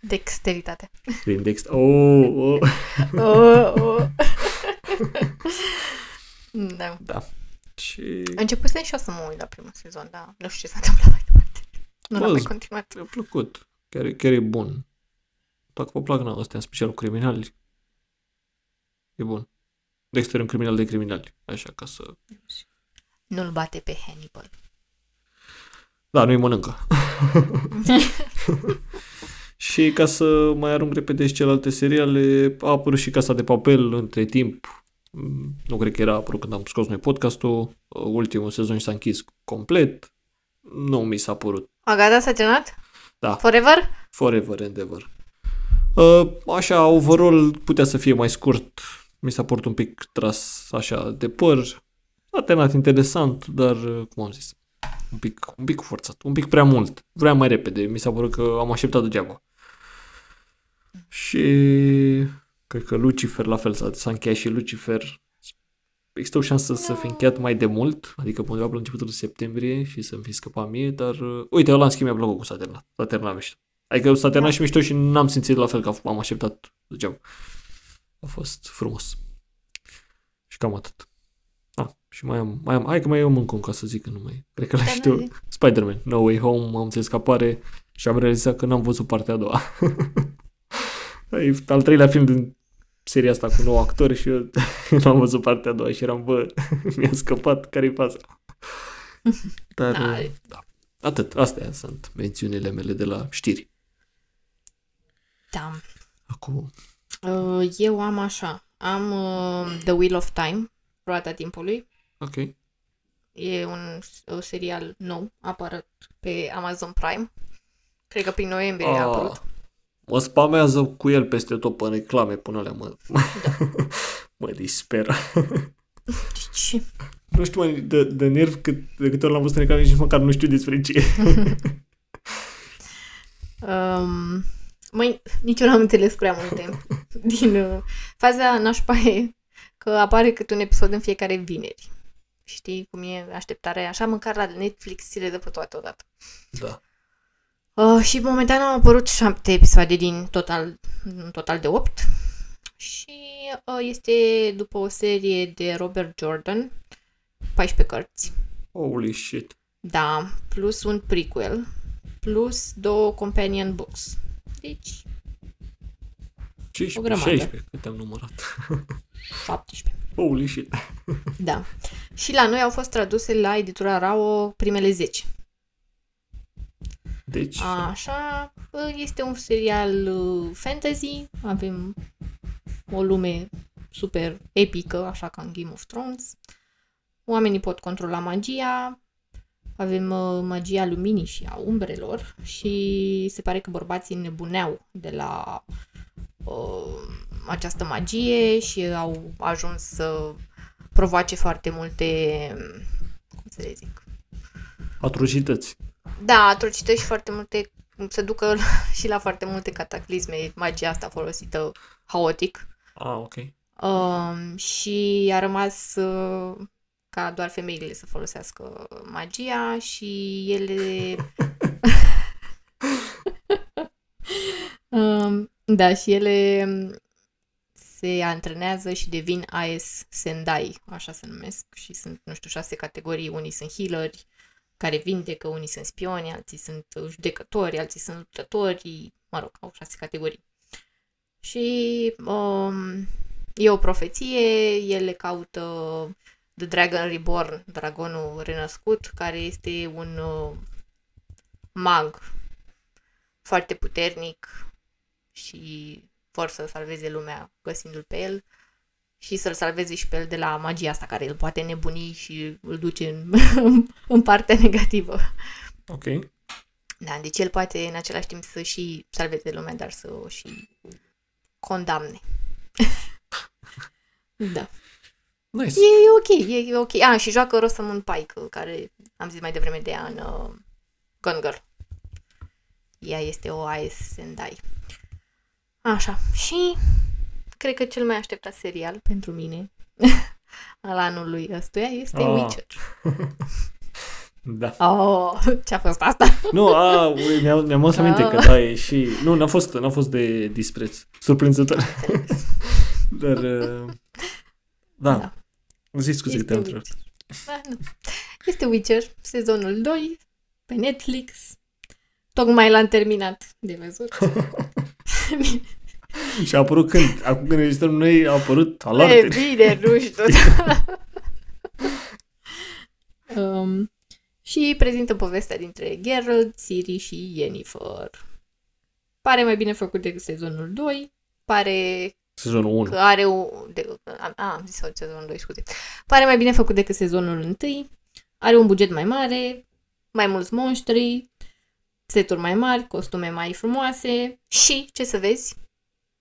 dexteritate. prin Dexter. Oh, oh. <laughs> Oh, oh. da. Da. Și Începusem și eu să mă uit la primul sezon, dar nu știu ce s-a întâmplat mai departe. Nu l-am Bă, mai continuat. mi-a plăcut. Chiar, e- chiar e bun. Dacă vă plac na, astea, în special criminali, e bun. Dexter e un criminal de criminali. Așa, ca să... Nu-l bate pe Hannibal. Da, nu-i mănâncă. <laughs> și ca să mai arunc repede și celelalte seriale, a apărut și Casa de Papel între timp. Mm, Nu cred că era apărut când am scos noi podcastul. Ultimul sezon s-a închis complet. Nu mi s-a părut A, gata, s-a terminat? Da. Forever? Forever and ever. Uh, așa, overall putea să fie mai scurt. Mi s-a părut un pic tras așa de păr. A terminat interesant, dar, uh, cum am zis, un pic, un pic forțat, un pic prea mult. Vreau mai repede, mi s-a părut că am așteptat degeaba. Și cred că Lucifer la fel s-a, s-a încheiat și Lucifer. Există o șansă să fi încheiat mai de mult, adică undeva la începutul septembrie și să-mi fi scăpat mie, dar uh, uite, ăla în schimb mi-a plăcut cu s-a terminat. S-a terminat mișto. Adică s-a terminat și mișto și n-am simțit la fel că am așteptat degeaba. a fost frumos. Și cam atât. Ah, și mai am, mai am, hai că mai am încă un ca să zic că nu mai, cred că la Da, știu, da, zi. Spider-Man, No Way Home, am înțeles că apare și am realizat că n-am văzut partea a doua. <laughs> e al treilea film din seria asta cu nou actori și eu <laughs> n-am văzut partea a doua și eram, bă, <laughs> mi-a scăpat, care-i faza? Dar, Da. da. Atât, astea sunt mențiunile mele de la știri. Da. Acum, Uh, Eu am așa. Am uh, The Wheel of Time, Roata Timpului. Ok. E un, un serial nou, apărut pe Amazon Prime. Cred că prin noiembrie a apărut. Ah, mă spamează cu el peste tot pe reclame până alea, mă, Da. <laughs> mă disperă. <laughs> Deci, Nu știu, mă, de, de nerv cât, de câte ori l-am văzut în reclame, nici măcar nu știu despre ce. <laughs> um, măi, nici eu n-am înțeles prea multe. Din uh, faza nașpa e că apare câte un episod în fiecare vineri. Știi cum e așteptarea? Așa măcar la Netflix ți le dă pe toate odată. Da. Uh, și momentan au apărut șapte episoade din total, în total de opt. Și uh, este după o serie de Robert Jordan, 14 cărți. Holy shit. Da, plus un prequel, plus două companion books. Deci, 15, O grămadă. 16, câte am numărat. <laughs> 17. Holy shit. <laughs> Da. Și la noi au fost traduse la editura Rao primele 10. Deci, Așa, este un serial uh, fantasy, avem o lume super epică, așa ca în Game of Thrones. Oamenii pot controla magia, avem uh, magia luminii și a umbrelor și se pare că bărbații nebuneau de la uh, această magie și au ajuns să provoace foarte multe, cum să le zic, atrocități. da, atrocități și foarte multe, se ducă <laughs> și la foarte multe cataclisme, magia asta folosită haotic. Ah, ok. Um, și a rămas uh, ca doar femeile să folosească magia și ele... <laughs> <laughs> um, da, și ele um, se antrenează și devin AS Sendai, așa se numesc, și sunt, nu știu, șase categorii. Unii sunt healeri, care vindecă, unii sunt spioni, alții sunt judecători, alții sunt luptători, mă rog, au șase categorii. Și um, e o profeție, ele caută The Dragon Reborn, dragonul renăscut, care este un uh, mag foarte puternic și vor să salveze lumea găsindu-l pe el și să-l salveze și pe el de la magia asta care îl poate nebuni și îl duce în, <laughs> în partea negativă. Ok. Da, deci el poate în același timp să și salveze lumea, dar să o și condamne. <laughs> da. Nice. E, e ok, e, e ok. A, și joacă Rosamund Pike, care am zis mai devreme de ea în uh, Gone Girl. Ea este o AS Sendai. Așa, și cred că cel mai așteptat serial pentru mine <laughs> al anului ăstuia este Ah. Witcher. <laughs> Da. Oh, ce-a fost asta? <laughs> Nu, a, ui, mi-am, mi-am adus aminte că Ah. da, e și... Nu, n-a fost, n-a fost de dispreț. Surprinzător. Dar, uh, da. Da. da. Zi scuze că Este te-am întrebat. Witcher. Ah, nu. Este Witcher, sezonul 2, pe Netflix. Tocmai l-am terminat de văzut. <laughs> Și a apărut când? Acum când registrăm noi, a apărut E alarme. bine, nu știu. <laughs> um, și prezintă povestea dintre Geralt, Ciri și Yennefer. Pare mai bine făcut decât sezonul 2. Pare Sezonul 1. că are o... De, a, a, am zis sezonul 2, scuze. Pare mai bine făcut decât sezonul 1. Are un buget mai mare, mai mulți monștri, seturi mai mari, costume mai frumoase și, ce să vezi,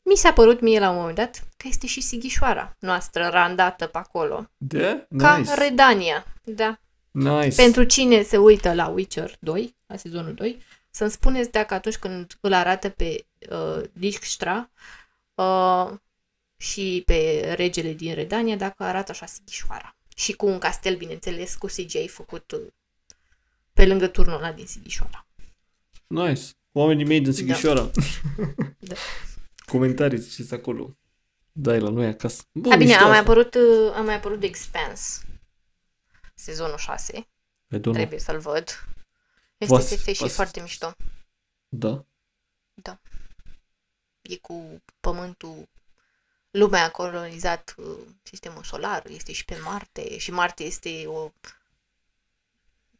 mi s-a părut mie la un moment dat că este și Sighișoara noastră randată pe acolo. De? Ca Nice. Redania, da. Nice. Pentru cine se uită la Witcher 2, la sezonul 2, să-mi spuneți dacă atunci când îl arată pe uh, Dijkstra uh, și pe regele din Redania, dacă arată așa Sighișoara. Și cu un castel, bineînțeles, cu CGI făcut uh, pe lângă turnul ăla din Sighișoara. Nice. Oamenii mei din Sighișoara. <laughs> Da. Comentarii ziceți acolo. Da, e la noi acasă. Bă, A, bine, mișto a mai, asta. apărut, uh, a mai apărut The Expanse. Sezonul 6. I don't know. Trebuie să-l văd. Este Vas- SF și vas- foarte mișto. Da. E cu pământul... Lumea a colonizat uh, sistemul solar, este și pe Marte și Marte este o,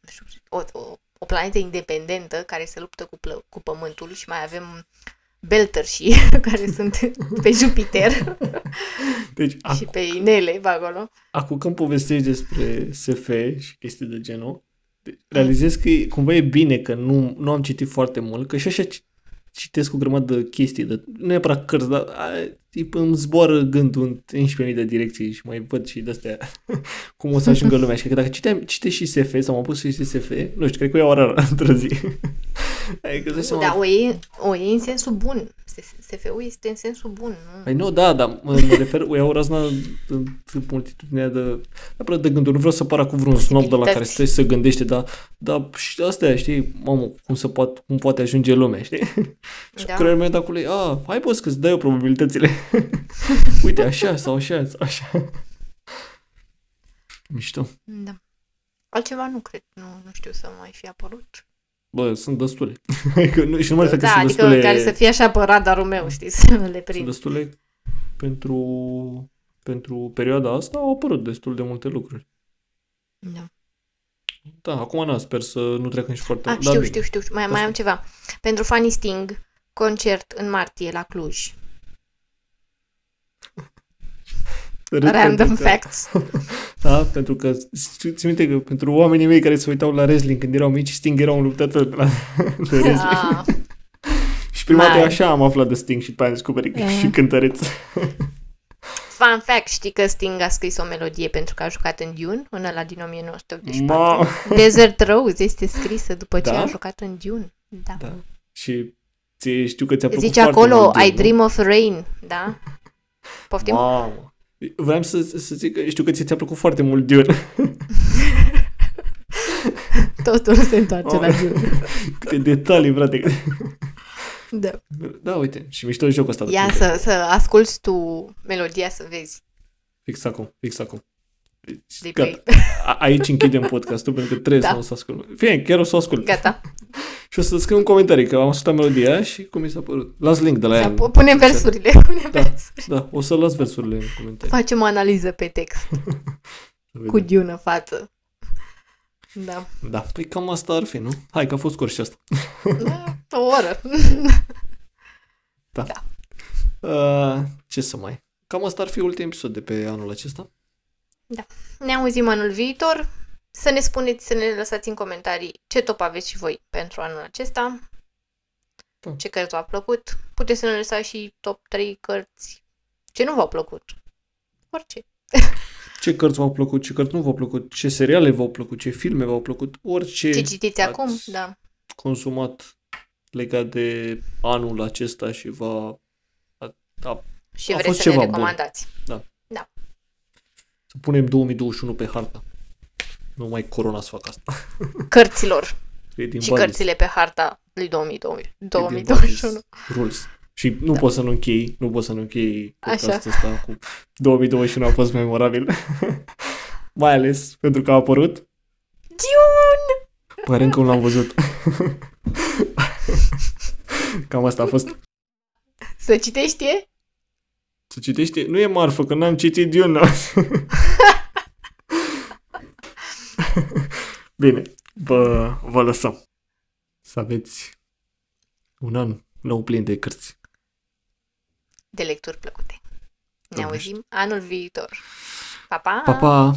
nu știu, o, o, o planetă independentă care se luptă cu, plă, cu Pământul și mai avem Belter și <laughs> care sunt pe <laughs> Jupiter Deci, <laughs> și ac- pe inele pe acolo. acum când povestești despre SF și chestii de genul, de- realizez că e, cumva e bine că nu, nu am citit foarte mult, că și așa ci- citesc o grămadă de chestii, de, nu neapărat cărți, dar a, tip, îmi zboară gândul în 11.000 de direcții și mai văd și de-astea cum o să ajungă lumea. Și că dacă citeam, citești și SF sau m-am pus și SF, nu știu, cred că o iau rară într-o zi. adică îți dai seama, Da, o iei, o iei în sensul bun. SF-ul este în sensul bun. Nu? Păi nu, da, dar mă, mă refer, o iau razna în multitudinea de, neapărat de gânduri. Nu vreau să par cu vreun snob de la care stai să gândește, dar, dar și astea, știi, mamă, cum, să poate, cum poate ajunge lumea, știi? <laughs> și Da. da. creierul meu de acolo e, a, hai poți că-ți dai eu probabilitățile. <laughs> Uite, așa sau așa sau așa. Mișto. Da. Altceva nu cred, nu, nu știu să mai fi apărut. Bă, sunt destule. <laughs> Adică nu, și nu mă refer că da, sunt adică destule, care să fie așa pe radarul meu, știi, <laughs> să le sunt prind. destule pentru, pentru perioada asta au apărut destul de multe lucruri. Da. Da, acum na, sper să nu treacă nici foarte Ah, mult. știu, Da, știu, știu, mai, mai Asta. am ceva. Pentru Funny Sting, concert în martie la Cluj. bine. Random Pentru că- facts. <laughs> Da, pentru că ți ți minte că pentru oamenii mei care se uitau la wrestling când erau mici, Sting era un luptător de, la, <laughs> de wrestling. Ah, <laughs> și prima dată Mai. așa am aflat de Sting și după aia am descoperit că e Eh. și cântăreț. fun fact, știi că Sting a scris o melodie pentru că a jucat în Dune, în ăla din 1984. Ma. Desert Rose este scrisă după ce Da? a jucat în Dune. Da. Da. Și ție știu că ți-a plăcut Zice foarte acolo, mult, I nu? dream of rain, da? Poftim? Mamă. Vreau să, să zic că știu că ți-a plăcut foarte mult Dune. <laughs> Totul se întoarce la Oh. Dune. <laughs> Câte detalii, frate. Da. Da, uite, și mișto jocul ăsta. de Ia cuvinte. să, să asculti tu melodia să vezi. Fix acum, fix acum. Deci, De gata. A- aici închidem podcastul pentru că trebuie <laughs> Da. să o să ascult. Fie, chiar o să o ascult. Gata. Și o să scriu un comentariu că am ascultat melodia aia și cum mi s-a părut. Las link de la ea. Da, în- pu- punem versurile. <laughs> Punem Da. versuri. Da, o să las versurile în comentarii. Facem o analiză pe text. <laughs> Să vedem. Cu Dune în față. Da. Da, păi cam asta ar fi, nu? Hai că a fost scurt și asta. Da, O oră. <laughs> Uh, ce să mai... Cam asta ar fi ultimul episod de pe anul acesta. Ne auzim anul viitor. Să ne spuneți, să ne lăsați în comentarii ce top aveți și voi pentru anul acesta. Da. Ce cărți v-a plăcut. Puteți să ne lăsați și top 3 cărți ce nu v-au plăcut. Orice. <laughs> Ce cărți v-au plăcut, ce cărți nu v-au plăcut, ce seriale v-au plăcut, ce filme v-au plăcut, orice Ce citiți ați acum? Da. consumat legat de anul acesta și va... A, a, Și A vreți fost să ne ceva bun. recomandați. să punem 2021 pe harta. Nu mai corona să facă asta. <laughs> Cărților. E din și Badis. cărțile pe harta lui 2020, E din 2021. Badis Rules. Și nu Da. pot să nu închei, nu pot să nu închei podcastul Așa. ăsta cu 2021 a fost memorabil. <laughs> mai ales pentru că a apărut. Dune! Pare încă nu l-am văzut. Cam asta a fost. Să citești e? Să citește, nu e marfă, că n-am citit Dune. <laughs> <laughs> Bine, vă, vă lăsăm. Să aveți un an nou plin de cărți. De lecturi plăcute. Ne Doamne auzim anul viitor. Pa, pa! Pa, pa!